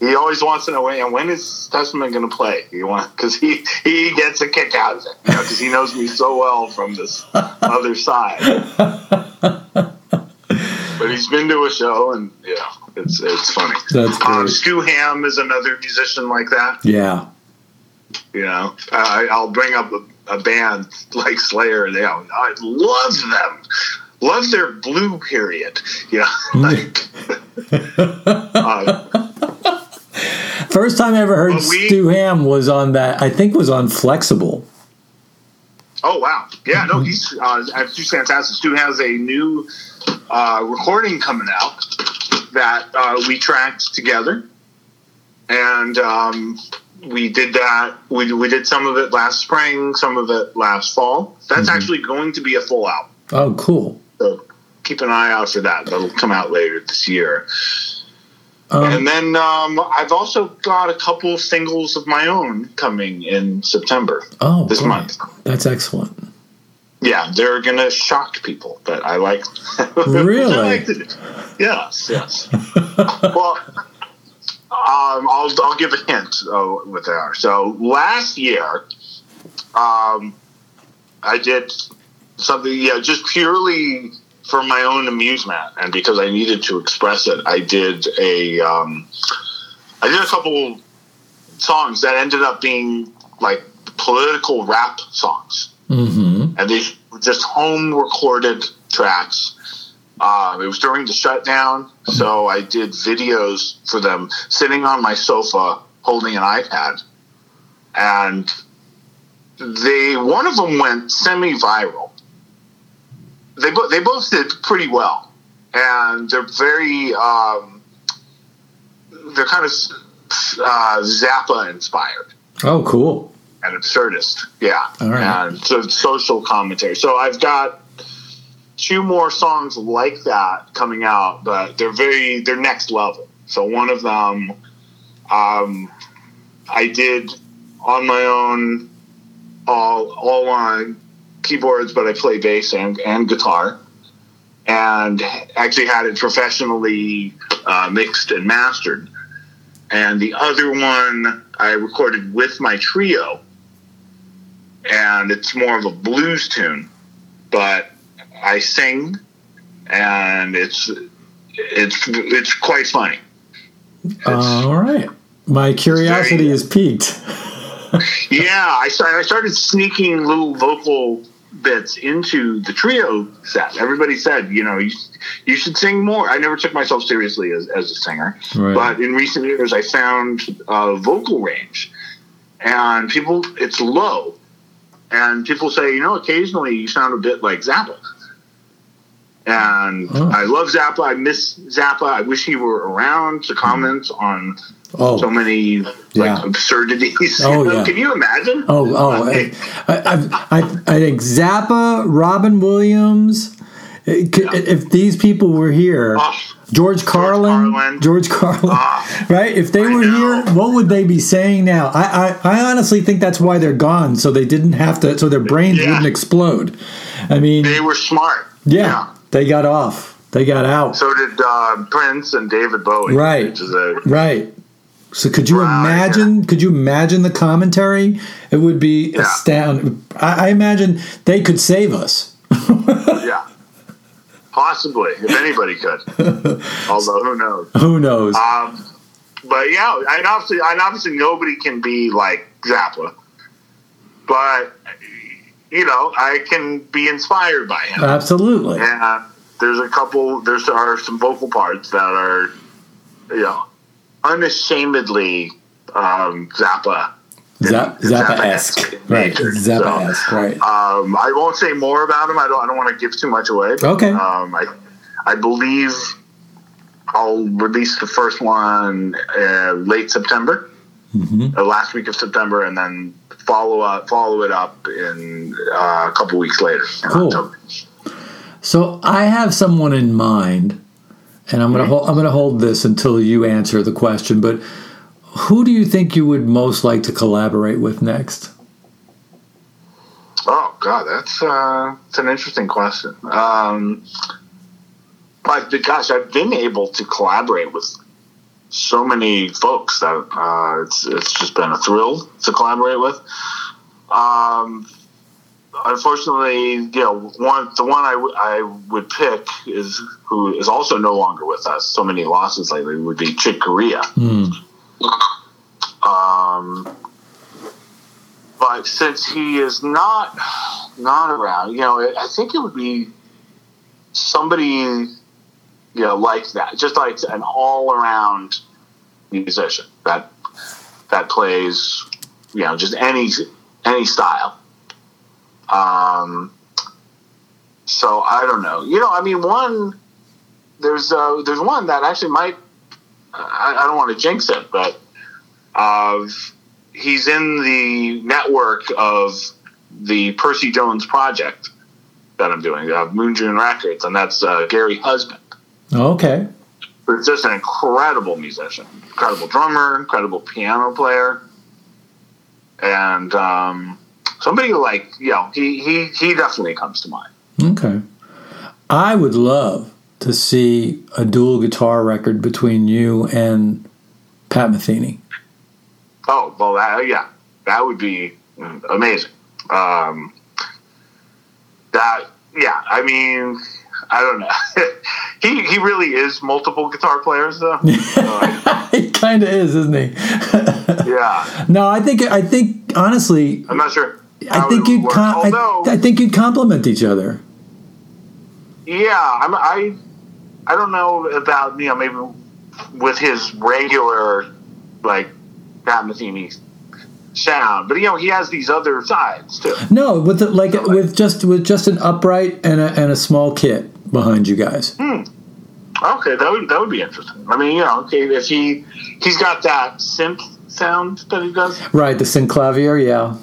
[SPEAKER 4] he always wants to know when when is Testament going to play. He want because he he gets a kick out of it because you know, he knows me so well from this other side. he's been to a show, and yeah, it's it's funny.
[SPEAKER 3] That's um, great. Um,
[SPEAKER 4] Stu Hamm is another musician like that.
[SPEAKER 3] Yeah.
[SPEAKER 4] You know, I, I'll bring up a a band like Slayer, they I love them. Love their blue period. Yeah. Like,
[SPEAKER 3] uh, First time I ever heard we, Stu Hamm was on that. I think was on Flex-Able.
[SPEAKER 4] Oh wow! Yeah. No, he's uh, Stu's fantastic. Stu has a new uh, recording coming out that uh, we tracked together, and um, we did that. We we did some of it last spring, some of it last fall. That's actually going to be a full album.
[SPEAKER 3] Oh, cool.
[SPEAKER 4] So keep an eye out for that. That'll come out later this year.
[SPEAKER 3] Um,
[SPEAKER 4] And then um, I've also got a couple singles of my own coming in September.
[SPEAKER 3] oh,
[SPEAKER 4] this
[SPEAKER 3] great.
[SPEAKER 4] month.
[SPEAKER 3] That's excellent.
[SPEAKER 4] Yeah, they're gonna shock people, but I like.
[SPEAKER 3] Really?
[SPEAKER 4] I like to. Yes, yes. well, um, I'll I'll give a hint of what they are. So last year, um, I did something. Yeah, just purely for my own amusement and because I needed to express it. I did a um, I did a couple songs that ended up being like political rap songs
[SPEAKER 3] hmm
[SPEAKER 4] and they were just home recorded tracks. Um, it was during the shutdown, so I did videos for them sitting on my sofa holding an iPad, and they one of them went semi-viral. They both they both did pretty well, and they're very um, they're kind of uh, Zappa inspired
[SPEAKER 3] Oh, cool.
[SPEAKER 4] And absurdist. Yeah.
[SPEAKER 3] All right.
[SPEAKER 4] And so social commentary. So I've got two more songs like that coming out, but they're very they're next level. So one of them um, I did on my own all all on keyboards, but I play bass and, and guitar. And actually had it professionally uh, mixed and mastered. And the other one I recorded with my trio and it's more of a blues tune, but I sing, and it's it's it's quite funny.
[SPEAKER 3] All right. My curiosity
[SPEAKER 4] very-
[SPEAKER 3] is piqued.
[SPEAKER 4] yeah, I started, I started sneaking little vocal bits into the trio set. Everybody said, you know, you, you should sing more. I never took myself seriously as, as a singer,
[SPEAKER 3] Right.
[SPEAKER 4] but in recent years, I found uh, vocal range, and people, it's low, and people say, you know, occasionally you sound a bit like Zappa. And
[SPEAKER 3] Oh.
[SPEAKER 4] I love Zappa. I miss Zappa. I wish he were around to comment mm. on
[SPEAKER 3] Oh,
[SPEAKER 4] so many like
[SPEAKER 3] Yeah.
[SPEAKER 4] absurdities.
[SPEAKER 3] Oh,
[SPEAKER 4] You know,
[SPEAKER 3] yeah.
[SPEAKER 4] Can you imagine?
[SPEAKER 3] oh, oh! I, I, I, I think Zappa, Robin Williams. it could- If these people were here,
[SPEAKER 4] Oh,
[SPEAKER 3] George Carlin,
[SPEAKER 4] Carlin.
[SPEAKER 3] George Carlin,
[SPEAKER 4] Ah,
[SPEAKER 3] right? If they
[SPEAKER 4] I
[SPEAKER 3] were
[SPEAKER 4] know.
[SPEAKER 3] here, what would they be saying now? I, I, I honestly think that's why they're gone, so they didn't have to, so their brains
[SPEAKER 4] Yeah.
[SPEAKER 3] wouldn't explode. I mean,
[SPEAKER 4] they were smart.
[SPEAKER 3] yeah, they got off, they got out,
[SPEAKER 4] So did uh, Prince and David Bowie.
[SPEAKER 3] Right.
[SPEAKER 4] A,
[SPEAKER 3] right? So could you
[SPEAKER 4] Right,
[SPEAKER 3] imagine? Could you imagine the commentary? It would be
[SPEAKER 4] Yeah.
[SPEAKER 3] astounding. I, I imagine they could save us.
[SPEAKER 4] Possibly, if anybody could. Although, who knows?
[SPEAKER 3] Who knows?
[SPEAKER 4] Um, but yeah, and obviously, and obviously, nobody can be like Zappa. But you know, I can be inspired by him.
[SPEAKER 3] Absolutely.
[SPEAKER 4] and there's a couple. There's are some vocal parts that are, you know, unashamedly um, Zappa.
[SPEAKER 3] Zap, Zappa-esque.
[SPEAKER 4] Zappa-esque
[SPEAKER 3] Right.
[SPEAKER 4] nature.
[SPEAKER 3] Zappa-esque. Right.
[SPEAKER 4] Um, I won't say more about him. I don't. I don't want to give too much away. but,
[SPEAKER 3] Okay.
[SPEAKER 4] Um, I, I believe I'll release the first one uh, late September,
[SPEAKER 3] Mhm.
[SPEAKER 4] uh, last week of September, and then follow up, follow it up in uh, a couple weeks later. in
[SPEAKER 3] Cool.
[SPEAKER 4] October.
[SPEAKER 3] So I have someone in mind, and I'm gonna hold, I'm gonna hold this until you answer the question. But who do you think you would most like to collaborate with next?
[SPEAKER 4] Oh God, that's uh, that's an interesting question. Um, but gosh, I've been able to collaborate with so many folks that uh, it's it's just been a thrill to collaborate with. Um, unfortunately, you know, one the one I, w- I would pick is who is also no longer with us. So many losses lately would be Chick Corea.
[SPEAKER 3] Hmm.
[SPEAKER 4] Um, but since he is not not around, you know, I think it would be somebody, you know, like that, just like an all around musician that that plays, you know, just any any style. Um, so I don't know. You know, I mean, one there's uh, there's one that actually might. I, I don't want to jinx it, but uh, he's in the network of the Percy Jones project that I'm doing, uh, MoonJune Records, and that's uh, Gary Husband.
[SPEAKER 3] Okay.
[SPEAKER 4] Who's just an incredible musician, incredible drummer, incredible piano player, and um, somebody like you know he he he definitely comes to mind.
[SPEAKER 3] Okay. I would love to see a dual guitar record between you and Pat Metheny.
[SPEAKER 4] Oh well, that, yeah, that would be amazing. Um, that yeah, I mean, I don't know. he he really is multiple guitar players though.
[SPEAKER 3] He kind of is, isn't he?
[SPEAKER 4] yeah,
[SPEAKER 3] no, I think I think honestly,
[SPEAKER 4] I'm not sure.
[SPEAKER 3] I think you'd com-
[SPEAKER 4] Although,
[SPEAKER 3] I, I think you'd complement each other.
[SPEAKER 4] yeah, I'm, I I don't know about you know maybe with his regular like Pat Metheny sound, but you know he has these other sides too.
[SPEAKER 3] No, with the, like with just with just an upright and a, and a small kit behind you guys.
[SPEAKER 4] Okay, that would that would be interesting. I mean, you know, okay, if he he's got that synth sound that he does,
[SPEAKER 3] Right, the synclavier, yeah,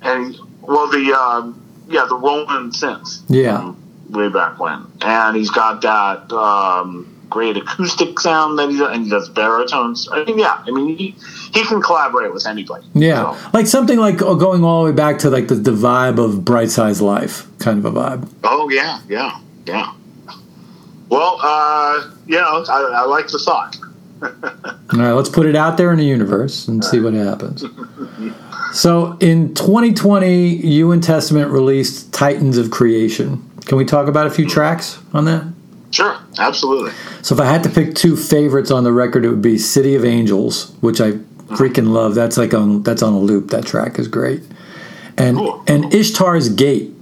[SPEAKER 4] and well, the um, yeah, the Roland synth.
[SPEAKER 3] yeah,
[SPEAKER 4] um, way back when, and he's got that um, great acoustic sound that he does, and he does baritones. I mean, yeah, I mean, he he can collaborate with anybody.
[SPEAKER 3] yeah.
[SPEAKER 4] So,
[SPEAKER 3] Like something like going all the way back to like the, the vibe of Bright Size Life, kind of a vibe.
[SPEAKER 4] oh yeah, yeah, yeah. Well, uh, you know, I, I like the thought.
[SPEAKER 3] All right, let's put it out there in the universe and see what happens. So in 2020, you and Testament released Titans of Creation. Can we talk about a few tracks on that?
[SPEAKER 4] Sure, absolutely.
[SPEAKER 3] So if I had to pick two favorites on the record, it would be City of Angels, which I freaking love. That's like on that's on a loop. That track is great. And
[SPEAKER 4] Cool.
[SPEAKER 3] and Ishtar's Gate,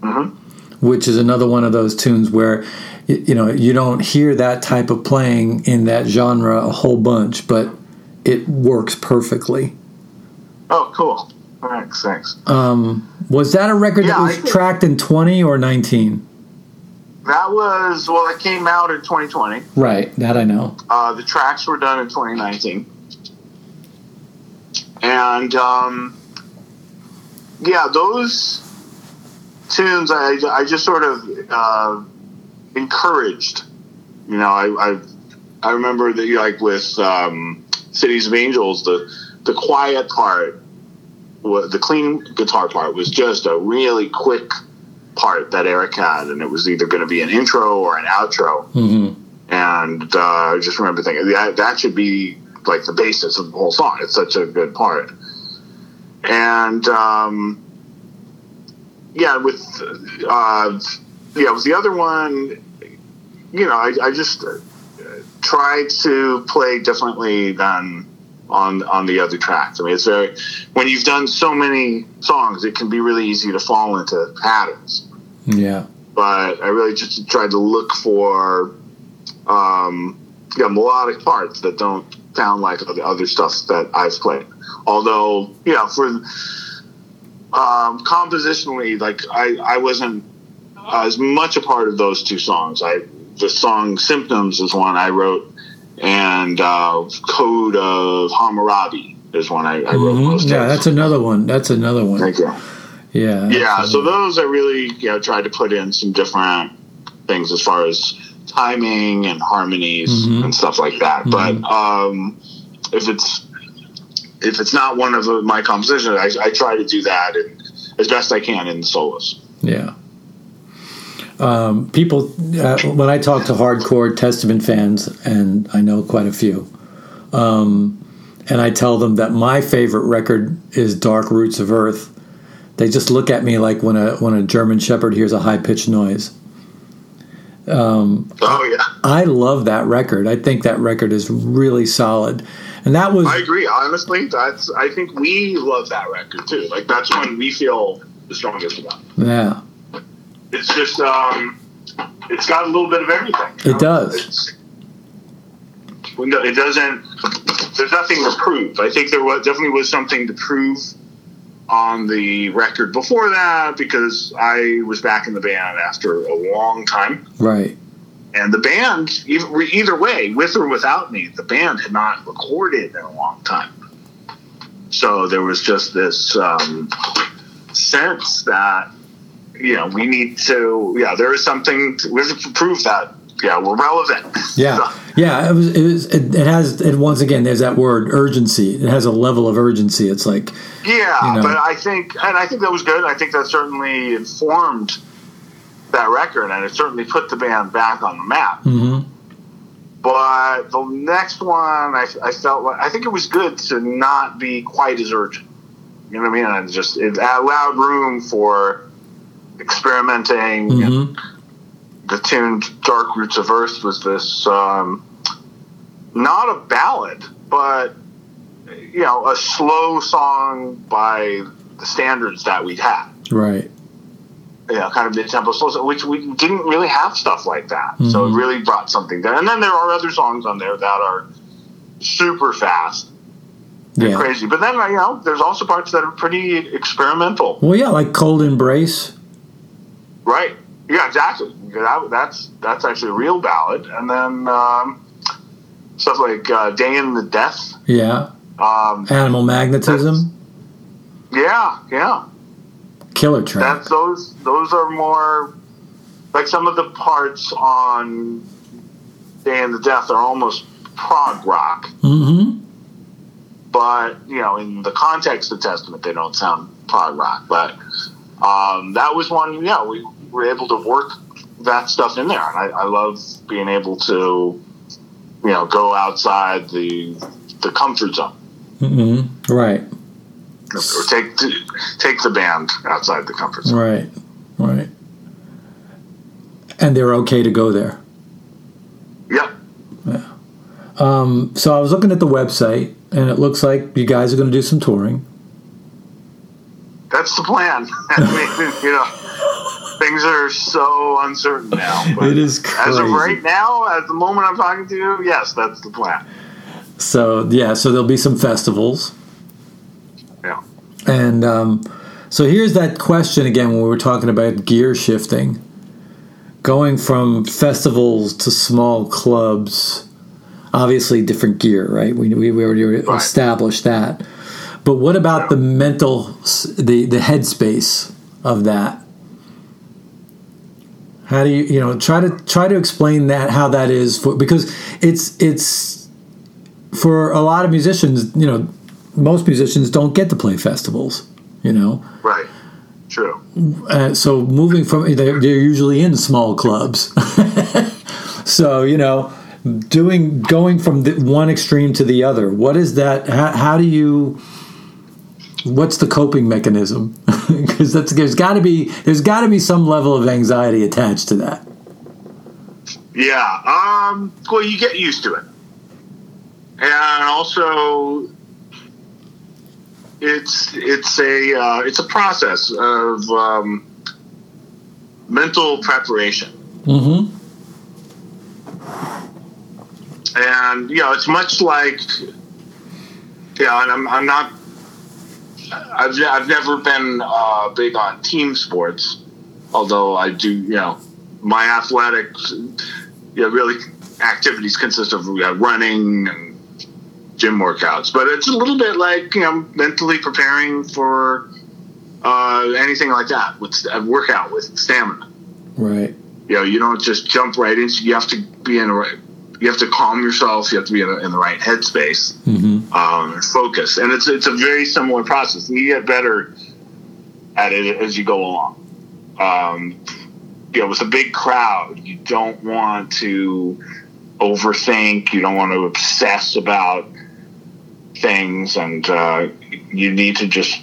[SPEAKER 3] mm-hmm. which is another one of those tunes where you know you don't hear that type of playing in that genre a whole bunch, but it works perfectly.
[SPEAKER 4] Oh, cool. Thanks, thanks.
[SPEAKER 3] Was that a record
[SPEAKER 4] Yeah,
[SPEAKER 3] that was
[SPEAKER 4] think-
[SPEAKER 3] tracked in 20 or 19?
[SPEAKER 4] That was well. It came out in 2020.
[SPEAKER 3] Right, that I know.
[SPEAKER 4] Uh, the tracks were done in 2019, and um, yeah, those tunes I, I just sort of uh, encouraged. You know, I I, I remember that like with um, Cities of Angels, the the quiet part, the clean guitar part was just a really quick part that Eric had, and it was either going to be an intro or an outro.
[SPEAKER 3] hmm
[SPEAKER 4] And uh, I just remember thinking that that should be like the basis of the whole song. It's such a good part. And um, yeah, with uh, yeah, with the other one, you know, I, I just uh, tried to play differently than on on the other tracks. I mean, it's very when you've done so many songs, it can be really easy to fall into patterns
[SPEAKER 3] Yeah.
[SPEAKER 4] but I really just tried to look for um, yeah, melodic parts that don't sound like the other stuff that I've played. Although, yeah, for um, compositionally, like I, I wasn't as much a part of those two songs. I the song "Symptoms" is one I wrote, and uh, "Code of Hammurabi" is one I, I wrote.
[SPEAKER 3] Mhm.
[SPEAKER 4] most
[SPEAKER 3] Yeah, that's another one. That's another one.
[SPEAKER 4] Thank you.
[SPEAKER 3] Yeah.
[SPEAKER 4] Yeah, so those I really you know tried to put in some different things as far as timing and harmonies
[SPEAKER 3] Mhm.
[SPEAKER 4] and stuff like that. But um, if it's if it's not one of my compositions, I, I try to do that and as best I can in the solos.
[SPEAKER 3] Yeah. Um, people, uh, when I talk to hardcore Testament fans, and I know quite a few, um, and I tell them that my favorite record is Dark Roots of Earth, they just look at me like when a when a German Shepherd hears a high pitched noise.
[SPEAKER 4] Oh yeah,
[SPEAKER 3] I love that record. I think that record is really solid, and that was
[SPEAKER 4] I agree. Honestly, that's I think we love that record too. Like that's one we feel the strongest about.
[SPEAKER 3] yeah.
[SPEAKER 4] It's just um, it's got a little bit of everything.
[SPEAKER 3] It
[SPEAKER 4] know?
[SPEAKER 3] does.
[SPEAKER 4] It doesn't. There's nothing to prove. I think there was definitely was something to prove on the record before that because I was back in the band after a long time.
[SPEAKER 3] Right.
[SPEAKER 4] And the band, either, either way, with or without me, the band had not recorded in a long time. So there was just this um, sense that, you know, we need to, yeah, there is something, to, we have to prove that, yeah, we're relevant.
[SPEAKER 3] Yeah.
[SPEAKER 4] So-
[SPEAKER 3] Yeah, it was. It, was, it, it has. It once again, there's that word urgency. It has a level of urgency. It's like,
[SPEAKER 4] Yeah,
[SPEAKER 3] you know.
[SPEAKER 4] but I think, and I think that was good. I think that certainly informed that record, and it certainly put the band back on the map.
[SPEAKER 3] mhm.
[SPEAKER 4] But the next one, I, I felt like I think it was good to not be quite as urgent. You know what I mean? And just it allowed room for experimenting.
[SPEAKER 3] Mhm.
[SPEAKER 4] The tune "Dark Roots of Earth" was this um, not a ballad, but you know, a slow song by the standards that we'd had.
[SPEAKER 3] right.
[SPEAKER 4] You know, kind of mid-tempo slow, song, which we didn't really have stuff like that. So it
[SPEAKER 3] Mhm.
[SPEAKER 4] really brought something there. And then there are other songs on there that are super fast and
[SPEAKER 3] Yeah.
[SPEAKER 4] crazy. But then, you know, there's also parts that are pretty experimental.
[SPEAKER 3] Well, yeah, like cold embrace.
[SPEAKER 4] Right. Yeah, exactly. That, that's that's actually a real ballad. And then um, stuff like uh, "Day in the Death."
[SPEAKER 3] Yeah.
[SPEAKER 4] Um,
[SPEAKER 3] Animal magnetism.
[SPEAKER 4] yeah, yeah.
[SPEAKER 3] Killer track.
[SPEAKER 4] That's those. Those are more like some of the parts on "Day in the Death" are almost prog rock,
[SPEAKER 3] mm-hmm.
[SPEAKER 4] but you know, in the context of Testament, they don't sound prog rock. But um, that was one. Yeah, we were able to work that stuff in there, and I, I love being able to, you know, go outside the the comfort zone
[SPEAKER 3] Mm-hmm. Right.
[SPEAKER 4] or take the, take the band outside the comfort zone.
[SPEAKER 3] Right. Right. And they're okay to go there.
[SPEAKER 4] Yeah.
[SPEAKER 3] Um, so I was looking at the website, and it looks like you guys are going to do some touring.
[SPEAKER 4] That's the plan. I mean, you know, things are so uncertain now. But
[SPEAKER 3] It is
[SPEAKER 4] As of right now, at the moment I'm talking to you, yes, that's the plan.
[SPEAKER 3] So yeah, so there'll be some festivals,
[SPEAKER 4] Yeah.
[SPEAKER 3] and um, so here's that question again when we were talking about gear shifting, going from festivals to small clubs. Obviously, different gear, right? We we, we already established that. But what about the mental, the the headspace of that? How do you you know try to try to explain that how that is for because it's it's for a lot of musicians, you know, most musicians don't get to play festivals, you know.
[SPEAKER 4] Right. True.
[SPEAKER 3] Uh, so moving from they're, they're usually in small clubs. so you know, doing going from the one extreme to the other. What is that? How, how do you? What's the coping mechanism? Because that's there's got to be there's got to be some level of anxiety attached to that.
[SPEAKER 4] Yeah. Um, well, you get used to it. And also, it's it's a uh, it's a process of um, mental preparation.
[SPEAKER 3] Mm-hmm.
[SPEAKER 4] and you know it's much like yeah and i'm, I'm not I've, I've never been uh, big on team sports although i do you know my athletics yeah really activities consist of uh, running and gym workouts but it's a little bit like you know mentally preparing for uh, anything like that with a workout with stamina
[SPEAKER 3] Right.
[SPEAKER 4] you know, you don't just jump right into. You have to be in a right. You have to calm yourself. You have to be in, a, in the right headspace,
[SPEAKER 3] Mm-hmm.
[SPEAKER 4] um, focus, and it's it's a very similar process. You get better at it as you go along. Um, you know, with a big crowd, you don't want to overthink. You don't want to obsess about things, and uh, you need to just.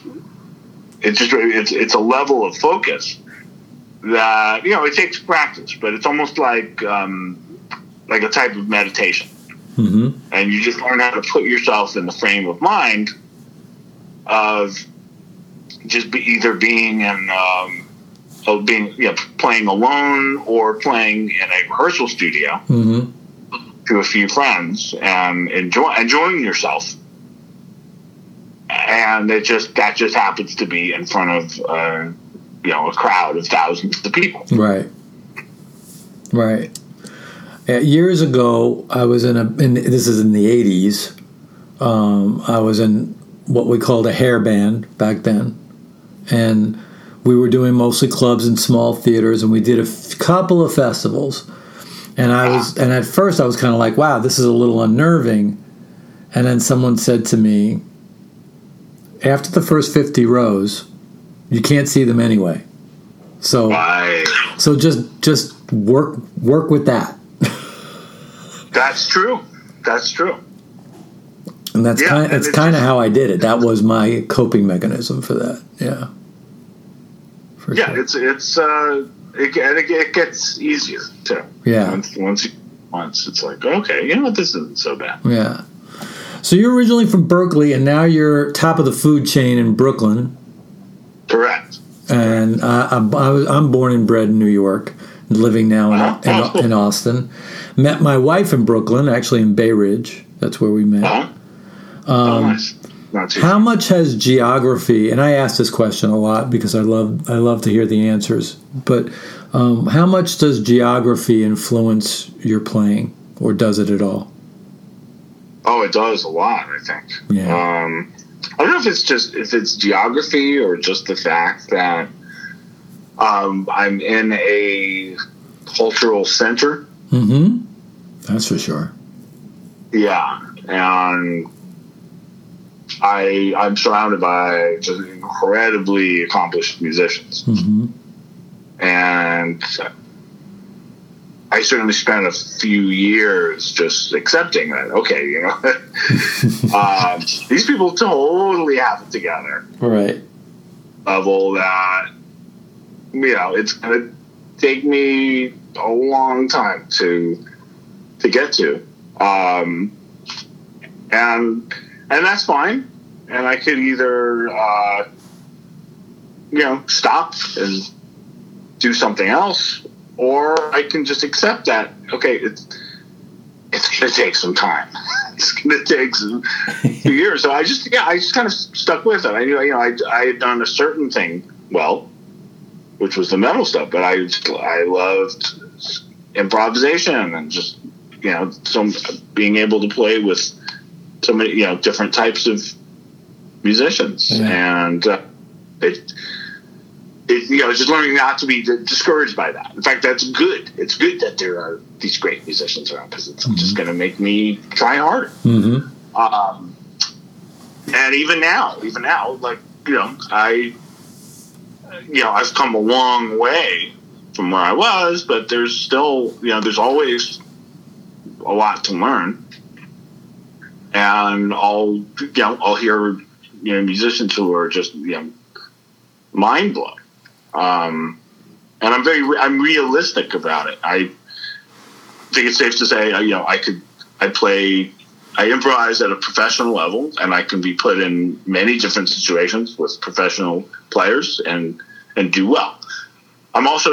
[SPEAKER 4] It's just it's it's a level of focus that you know it takes practice, but it's almost like um, like a type of meditation,
[SPEAKER 3] Mm-hmm.
[SPEAKER 4] and you just learn how to put yourself in the frame of mind of just be either being in um, of being you know, playing alone or playing in a rehearsal studio
[SPEAKER 3] Mm-hmm.
[SPEAKER 4] to a few friends and enjoy enjoying yourself and it just that just happens to be in front of uh, you know a crowd of thousands of people.
[SPEAKER 3] Right. Right. Uh, years ago, I was in a. In, this is in the '80s. Um, I was in what we called a hair band back then, and we were doing mostly clubs and small theaters, and we did a f- couple of festivals. And I was, and at first I was kind of like, "Wow, this is a little unnerving." And then someone said to me, "After the first fifty rows, you can't see them anyway. So, so just just work work with that."
[SPEAKER 4] That's true. That's true.
[SPEAKER 3] And that's
[SPEAKER 4] Yeah,
[SPEAKER 3] kind
[SPEAKER 4] it's
[SPEAKER 3] kind of how I did it. That was my coping mechanism for that. Yeah. For
[SPEAKER 4] Yeah,
[SPEAKER 3] sure.
[SPEAKER 4] it's it's uh, it, and it, it gets easier too.
[SPEAKER 3] Yeah.
[SPEAKER 4] Once once you once it's like okay, you know what, this isn't so bad.
[SPEAKER 3] Yeah. So you're originally from Berkeley, and now you're top of the food chain in Brooklyn.
[SPEAKER 4] Correct.
[SPEAKER 3] And I, I'm, I was, I'm born and bred in New York, living now in,
[SPEAKER 4] Uh-huh.
[SPEAKER 3] in, in Austin. Met my wife in Brooklyn, actually in Bay Ridge. That's where we met.
[SPEAKER 4] Uh-huh. oh, nice. Not too.
[SPEAKER 3] Um, How much has geography? And I ask this question a lot because I love I love to hear the answers. But um, how much does geography influence your playing, or does it at all?
[SPEAKER 4] Oh, it does a lot. I think.
[SPEAKER 3] Yeah.
[SPEAKER 4] Um, I don't know if it's just if it's geography or just the fact that um, I'm in a cultural center.
[SPEAKER 3] Mm-hmm. That's for sure.
[SPEAKER 4] Yeah, and I I'm surrounded by just incredibly accomplished musicians,
[SPEAKER 3] Mm-hmm.
[SPEAKER 4] and I certainly spent a few years just accepting that. Okay, you know, um, these people totally have it together.
[SPEAKER 3] Right.
[SPEAKER 4] Level that you know it's gonna take me a long time to to get to. Um, and and that's fine. And I could either uh, you know stop and do something else, or I can just accept that. Okay, it's it's gonna take some time. it's gonna take some few years. So I just yeah, I just kind of stuck with it. I knew you know I I had done a certain thing well, which was the metal stuff, but I I loved improvisation and just you know some being able to play with so many you know different types of musicians.
[SPEAKER 3] Yeah.
[SPEAKER 4] and uh, it it you know just learning not to be discouraged by that. In fact that's good. It's good that there are these great musicians around because it's just going to make me try harder.
[SPEAKER 3] Mm-hmm.
[SPEAKER 4] um, and even now, even now, like you know, I, you know, I've come a long way from where I was, but there's still, you know, there's always a lot to learn. And I'll, you know, I'll hear, you know, musicians who are just, you know, mind blowing. Um, and I'm very, I'm realistic about it. I think it's safe to say, uh, you know, I could, I play I improvise at a professional level, and I can be put in many different situations with professional players and and do well. I'm also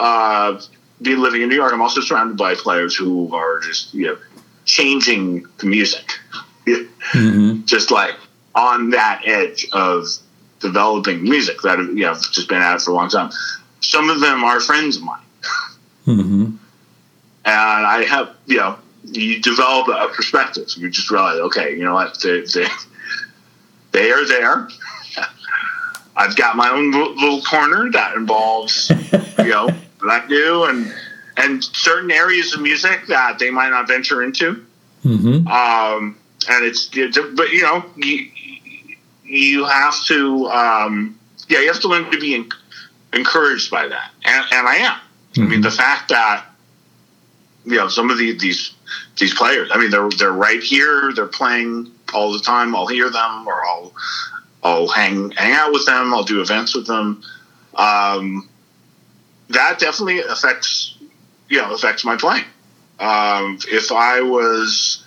[SPEAKER 4] uh, being living in New York. I'm also surrounded by players who are just you know changing the music,
[SPEAKER 3] Mm-hmm.
[SPEAKER 4] just like on that edge of developing music that you know just been at it for a long time. Some of them are friends of mine
[SPEAKER 3] Mm-hmm.
[SPEAKER 4] and I have you know you develop a perspective. You just realize, okay, you know what, they they, they are there. I've got my own little corner that involves you know that I do and and certain areas of music that they might not venture into.
[SPEAKER 3] Mm-hmm.
[SPEAKER 4] Um, and it's, it's but you know you you have to um, yeah you have to learn to be en- encouraged by that, and, and I am. I mean the fact that you know some of the, these these players. I mean they're they're right here. They're playing all the time. I'll hear them or I'll I'll hang hang out with them. I'll do events with them. Um, that definitely affects you know affects my playing. Um, if I was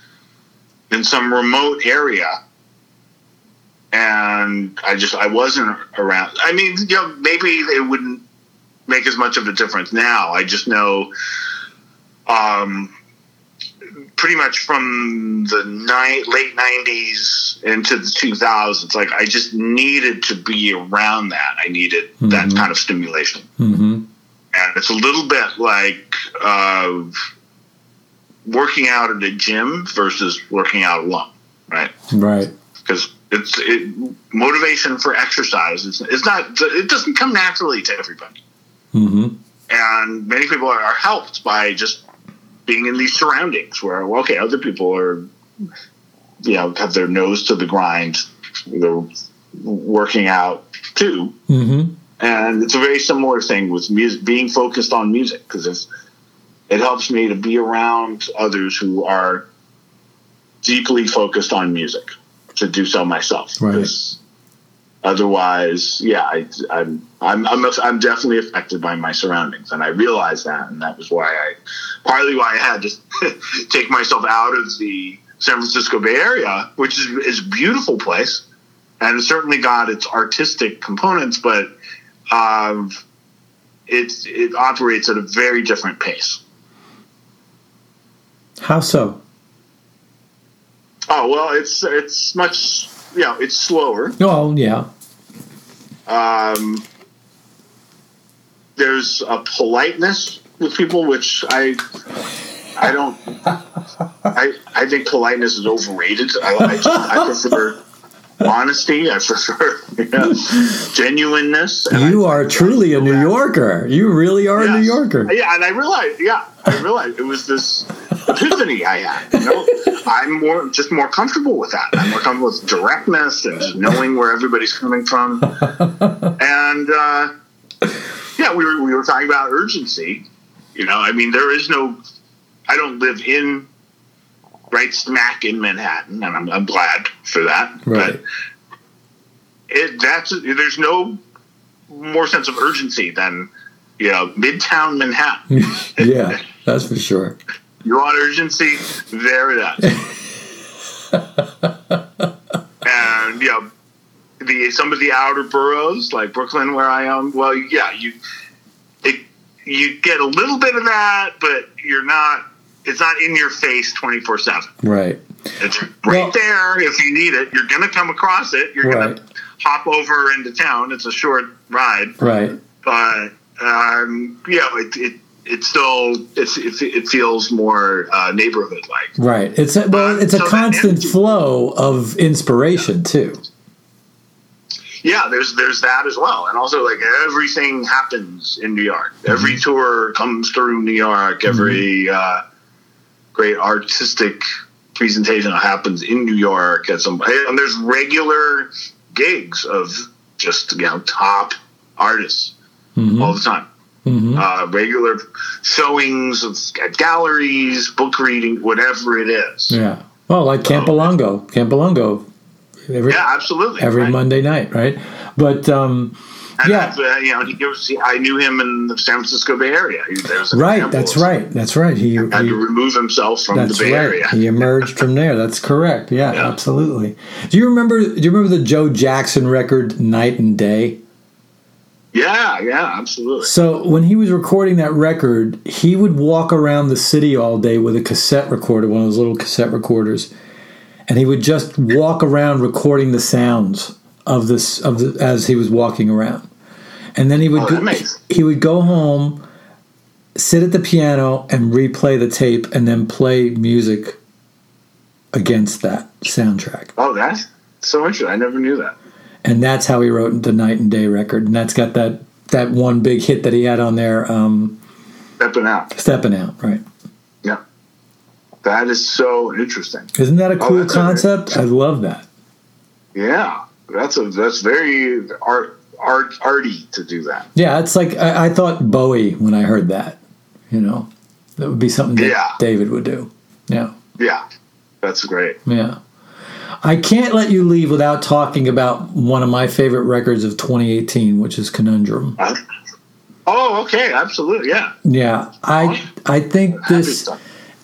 [SPEAKER 4] in some remote area and I just I wasn't around. I mean, you know, maybe it wouldn't make as much of a difference now. I just know um, pretty much from the ni- late '90s into the 2000s. Like I just needed to be around that. I needed that kind of stimulation,
[SPEAKER 3] Mm-hmm.
[SPEAKER 4] And it's a little bit like uh, working out at a gym versus working out alone, right?
[SPEAKER 3] Right.
[SPEAKER 4] because it's it, motivation for exercise is it's not it doesn't come naturally to everybody
[SPEAKER 3] Mm-hmm.
[SPEAKER 4] and many people are, are helped by just being in these surroundings where well, okay other people are you know have their nose to the grind they're working out too
[SPEAKER 3] Mm-hmm.
[SPEAKER 4] And it's a very similar thing with music being focused on music because it helps me to be around others who are deeply focused on music to do so myself
[SPEAKER 3] Right.
[SPEAKER 4] otherwise yeah I, I'm, I'm i'm i'm definitely affected by my surroundings and i realized that and that was why i partly why i had to take myself out of the san francisco bay area which is, is a beautiful place and certainly got its artistic components but um, it it operates at a very different pace.
[SPEAKER 3] How so?
[SPEAKER 4] Oh well, it's it's much you know it's slower.
[SPEAKER 3] Oh, yeah.
[SPEAKER 4] Um, there's a politeness with people which I I don't I I think politeness is overrated. I I, just, I prefer honesty. I prefer know, genuineness.
[SPEAKER 3] You
[SPEAKER 4] I-
[SPEAKER 3] are truly a New Yorker. You really are a New Yorker.
[SPEAKER 4] Yeah, and I realized, yeah, I realized it was this epiphany I had. You know, I'm more just more comfortable with that. I'm more comfortable with directness and just knowing where everybody's coming from. And uh, yeah, we were we were talking about urgency. You know, I mean, there is no. I don't live in right smack in Manhattan, and I'm, I'm glad for that.
[SPEAKER 3] Right.
[SPEAKER 4] But it that's there's no more sense of urgency than you know midtown Manhattan.
[SPEAKER 3] yeah, that's for sure.
[SPEAKER 4] You want urgency? There it is. and you know, the some of the outer boroughs like Brooklyn, where I am. Well, yeah, you it, you get a little bit of that, but you're not. It's not in your face twenty four seven.
[SPEAKER 3] Right.
[SPEAKER 4] It's right
[SPEAKER 3] Well-
[SPEAKER 4] there if you need it. You're gonna come across it. You're
[SPEAKER 3] Right.
[SPEAKER 4] gonna hop over into town. It's a short ride,
[SPEAKER 3] Right.
[SPEAKER 4] but um, you know, it, it it's still it's, it, it feels more uh, neighborhood like.
[SPEAKER 3] Right. It's a, well, it's a
[SPEAKER 4] So
[SPEAKER 3] constant
[SPEAKER 4] energy-
[SPEAKER 3] flow of inspiration too.
[SPEAKER 4] Yeah, there's there's that as well, and also like everything happens in New York. Every tour comes through New York. Every uh, great artistic presentation that happens in New York. At some and there's regular gigs of just you know top artists all the time.
[SPEAKER 3] Mhm.
[SPEAKER 4] Uh, regular showings of, at galleries, book reading, whatever it is.
[SPEAKER 3] Yeah. Well, like Campilongo, Campilongo, every
[SPEAKER 4] Yeah, absolutely.
[SPEAKER 3] every
[SPEAKER 4] right.
[SPEAKER 3] Monday night, right? But um,
[SPEAKER 4] And
[SPEAKER 3] yeah.
[SPEAKER 4] Uh, you know, he was, I knew him in the San Francisco Bay Area. He, was
[SPEAKER 3] right, that's right, that's right. He,
[SPEAKER 4] Had to remove himself from the Bay
[SPEAKER 3] right.
[SPEAKER 4] Area.
[SPEAKER 3] He emerged from there. That's correct. Yeah,
[SPEAKER 4] Yeah.
[SPEAKER 3] absolutely. Do you remember? Do you remember the Joe Jackson record "Night and Day"?
[SPEAKER 4] Yeah, yeah, absolutely.
[SPEAKER 3] So when he was recording that record, he would walk around the city all day with a cassette recorder, one of those little cassette recorders, and he would just walk around recording the sounds of this of the as he was walking around. And then he would
[SPEAKER 4] Oh,
[SPEAKER 3] go,
[SPEAKER 4] makes-
[SPEAKER 3] he would go home, sit at the piano and replay the tape and then play music against that soundtrack.
[SPEAKER 4] Oh, that's so interesting. I never knew that.
[SPEAKER 3] And that's how he wrote the Night and Day record. And that's got that that one big hit that he had on there, um,
[SPEAKER 4] Stepping out.
[SPEAKER 3] Stepping Out, right.
[SPEAKER 4] Yeah. That is so interesting.
[SPEAKER 3] Isn't that a
[SPEAKER 4] Oh,
[SPEAKER 3] cool
[SPEAKER 4] a-
[SPEAKER 3] concept? I love that.
[SPEAKER 4] Yeah. That's a that's very art art arty to do that.
[SPEAKER 3] Yeah, it's like I, I thought Bowie when I heard that. You know, that would be something that
[SPEAKER 4] Yeah.
[SPEAKER 3] David would do. Yeah,
[SPEAKER 4] Yeah. That's great.
[SPEAKER 3] yeah. I can't let you leave without talking about one of my favorite records of 2018, which is Conundrum.
[SPEAKER 4] Uh, oh, okay, absolutely. Yeah.
[SPEAKER 3] Yeah, I I think this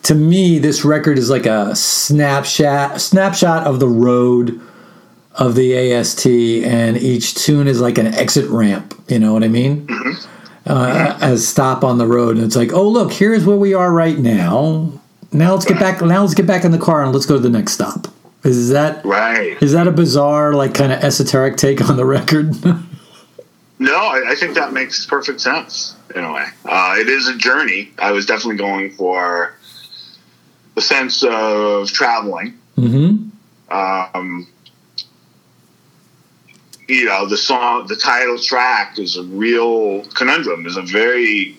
[SPEAKER 3] to me this record is like a snapshot snapshot of the road of the AST, and each tune is like an exit ramp. You know what I mean? Uh, as stop on the road, and it's like, oh look, here's where we are right now. now let's get back. Now let's get back in the car and let's go to the next stop. Is that
[SPEAKER 4] Right.
[SPEAKER 3] is that a bizarre, like, kind of esoteric take on the record?
[SPEAKER 4] No, I, I think that makes perfect sense in a way. Uh, it is a journey. I was definitely going for the sense of traveling.
[SPEAKER 3] mm-hmm.
[SPEAKER 4] Um, you know, the song, the title track is a real conundrum. is a very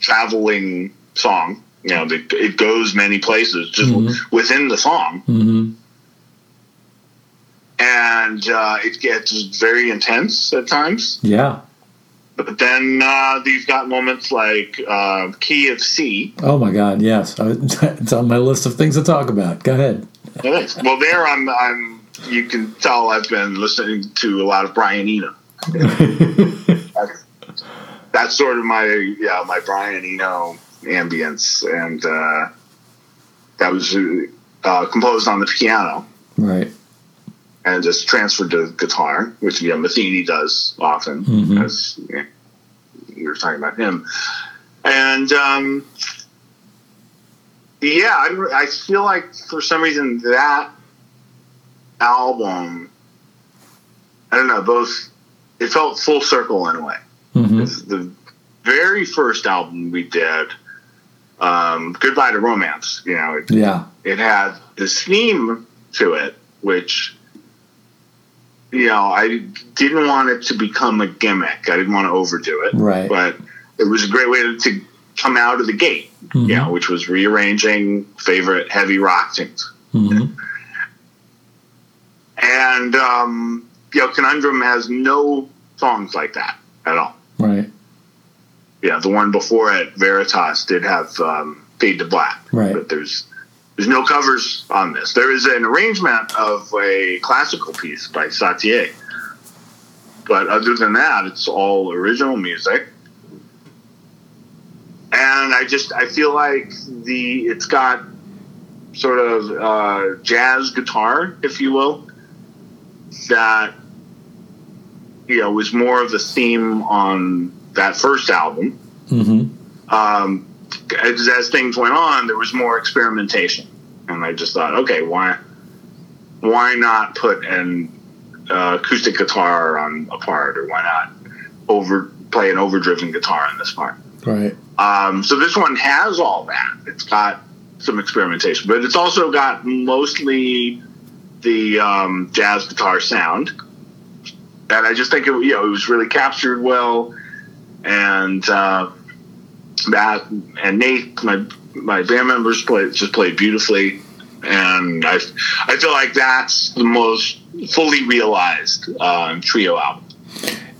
[SPEAKER 4] traveling song. You know, it, it goes many places just
[SPEAKER 3] Mhm.
[SPEAKER 4] within the song,
[SPEAKER 3] Mm-hmm.
[SPEAKER 4] and uh, it gets very intense at times.
[SPEAKER 3] Yeah.
[SPEAKER 4] But then uh, you've got moments like uh, Key of C.
[SPEAKER 3] Oh my God. Yes, it's on my list of things to talk about. Go ahead.
[SPEAKER 4] Well, there I'm, I'm. You can tell I've been listening to a lot of Brian Eno. that's, that's sort of my yeah my Brian Eno ambience, and uh, that was uh, composed on the piano
[SPEAKER 3] Right.
[SPEAKER 4] and just transferred to guitar, which you know Metheny does often,
[SPEAKER 3] Mhm.
[SPEAKER 4] as you, know, you were talking about him, and um, yeah, I, I feel like for some reason that album, I don't know, both it felt full circle in a way.
[SPEAKER 3] hmm
[SPEAKER 4] The very first album we did, um, "Goodbye to Romance," you know, it,
[SPEAKER 3] Yeah.
[SPEAKER 4] it had this theme to it, which you know I didn't want it to become a gimmick. I didn't want to overdo it,
[SPEAKER 3] Right.
[SPEAKER 4] but it was a great way to, to come out of the gate.
[SPEAKER 3] Mhm.
[SPEAKER 4] You know, which was rearranging favorite heavy rock tunes,
[SPEAKER 3] hmm
[SPEAKER 4] and um, you know, Conundrum has no songs like that at all.
[SPEAKER 3] Right.
[SPEAKER 4] Yeah, the one before it, Veritas, did have um, Fade to Black.
[SPEAKER 3] Right.
[SPEAKER 4] But there's there's no covers on this. There is an arrangement of a classical piece by Satie. But other than that, it's all original music. And I just I feel like the it's got sort of uh, jazz guitar, if you will, that you know was more of the theme on that first album
[SPEAKER 3] hmm
[SPEAKER 4] um, as, as things went on, there was more experimentation, and I just thought, okay, why, why not put an uh, acoustic guitar on a part, or why not over play an overdriven guitar on this part?
[SPEAKER 3] Right.
[SPEAKER 4] Um, so this one has all that. It's got some experimentation, but it's also got mostly the um, jazz guitar sound, and I just think it, you know it was really captured well, and uh, that and Nate, my my band members played just played beautifully, and I I feel like that's the most fully realized uh, trio album.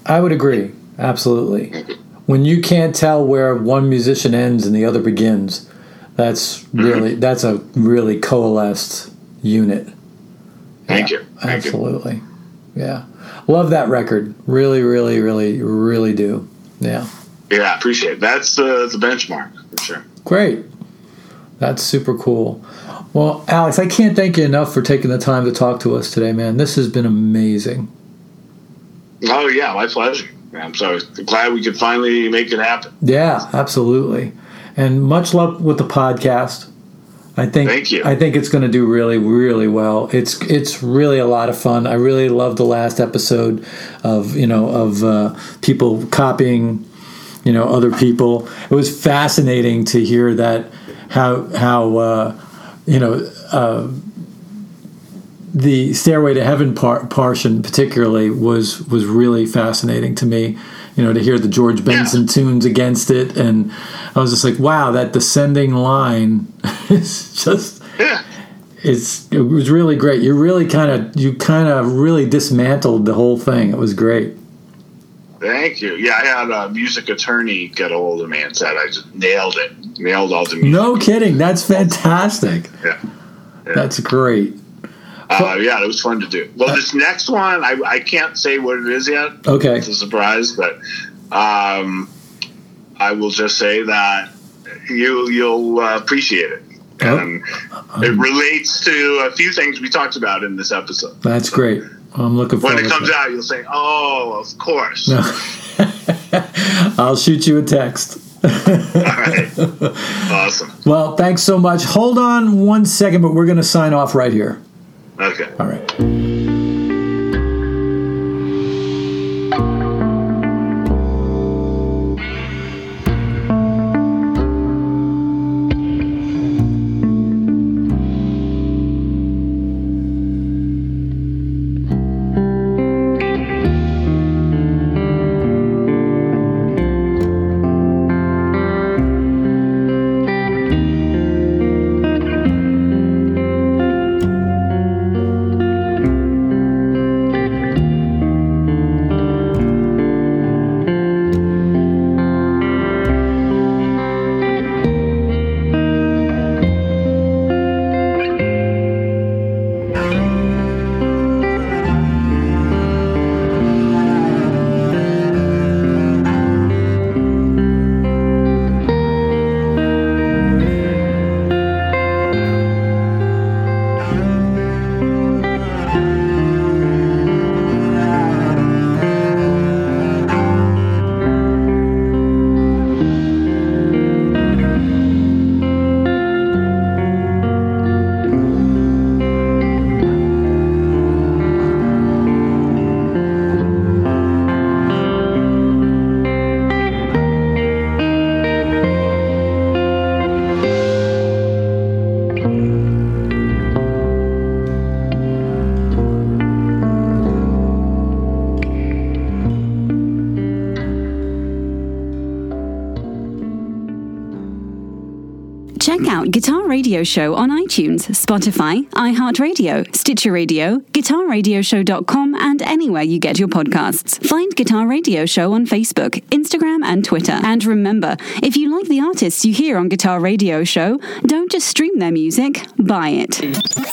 [SPEAKER 3] I would agree. Absolutely. When you can't tell where one musician ends and the other begins, that's really that's a really coalesced unit.
[SPEAKER 4] Thank
[SPEAKER 3] Yeah,
[SPEAKER 4] you. Thank you.
[SPEAKER 3] absolutely. Yeah. Love that record. Really, really, really, really do. Yeah.
[SPEAKER 4] Yeah, I appreciate it. That's the the benchmark for sure.
[SPEAKER 3] Great. That's super cool. Well, Alex, I can't thank you enough for taking the time to talk to us today, man. This has been amazing.
[SPEAKER 4] Oh yeah, my pleasure. I'm so glad we could finally make it happen.
[SPEAKER 3] Yeah, absolutely. And much luck with the podcast. I think
[SPEAKER 4] Thank you.
[SPEAKER 3] I think it's going to do really really well. It's it's really a lot of fun. I really loved the last episode of, you know, of uh, people copying, you know, other people. It was fascinating to hear that how how uh, you know, uh, the Stairway to Heaven par- portion particularly was was really fascinating to me. You know, to hear the George Benson tunes against it, and I was just like, wow, that descending line is just
[SPEAKER 4] Yeah.
[SPEAKER 3] it's it was really great. You really kind of you kind of really dismantled the whole thing. It was great.
[SPEAKER 4] Thank you. Yeah, I had a music attorney get a hold of me and said I just nailed it. Nailed all the music.
[SPEAKER 3] No kidding, that's fantastic.
[SPEAKER 4] Yeah.
[SPEAKER 3] That's great.
[SPEAKER 4] Uh, yeah, it was fun to do. Well, this next one, I, I can't say what it is yet.
[SPEAKER 3] Okay,
[SPEAKER 4] It's a surprise, but um, I will just say that you you'll uh, appreciate it.
[SPEAKER 3] Oh.
[SPEAKER 4] And it relates to a few things we talked about in this episode.
[SPEAKER 3] that's great. I'm looking forward.
[SPEAKER 4] When it comes out, you'll say, "Oh, of course." No.
[SPEAKER 3] I'll shoot you a text.
[SPEAKER 4] All right. Awesome.
[SPEAKER 3] Well, thanks so much. Hold on one second, but we're going to sign off right here.
[SPEAKER 4] Okay.
[SPEAKER 3] All right.
[SPEAKER 1] Radio Show on iTunes, Spotify, iHeartRadio, Stitcher Radio, GuitarRadioshow.com, and anywhere you get your podcasts. Find Guitar Radio Show on Facebook, Instagram, and Twitter. And remember, if you like the artists you hear on Guitar Radio Show, don't just stream their music, buy it.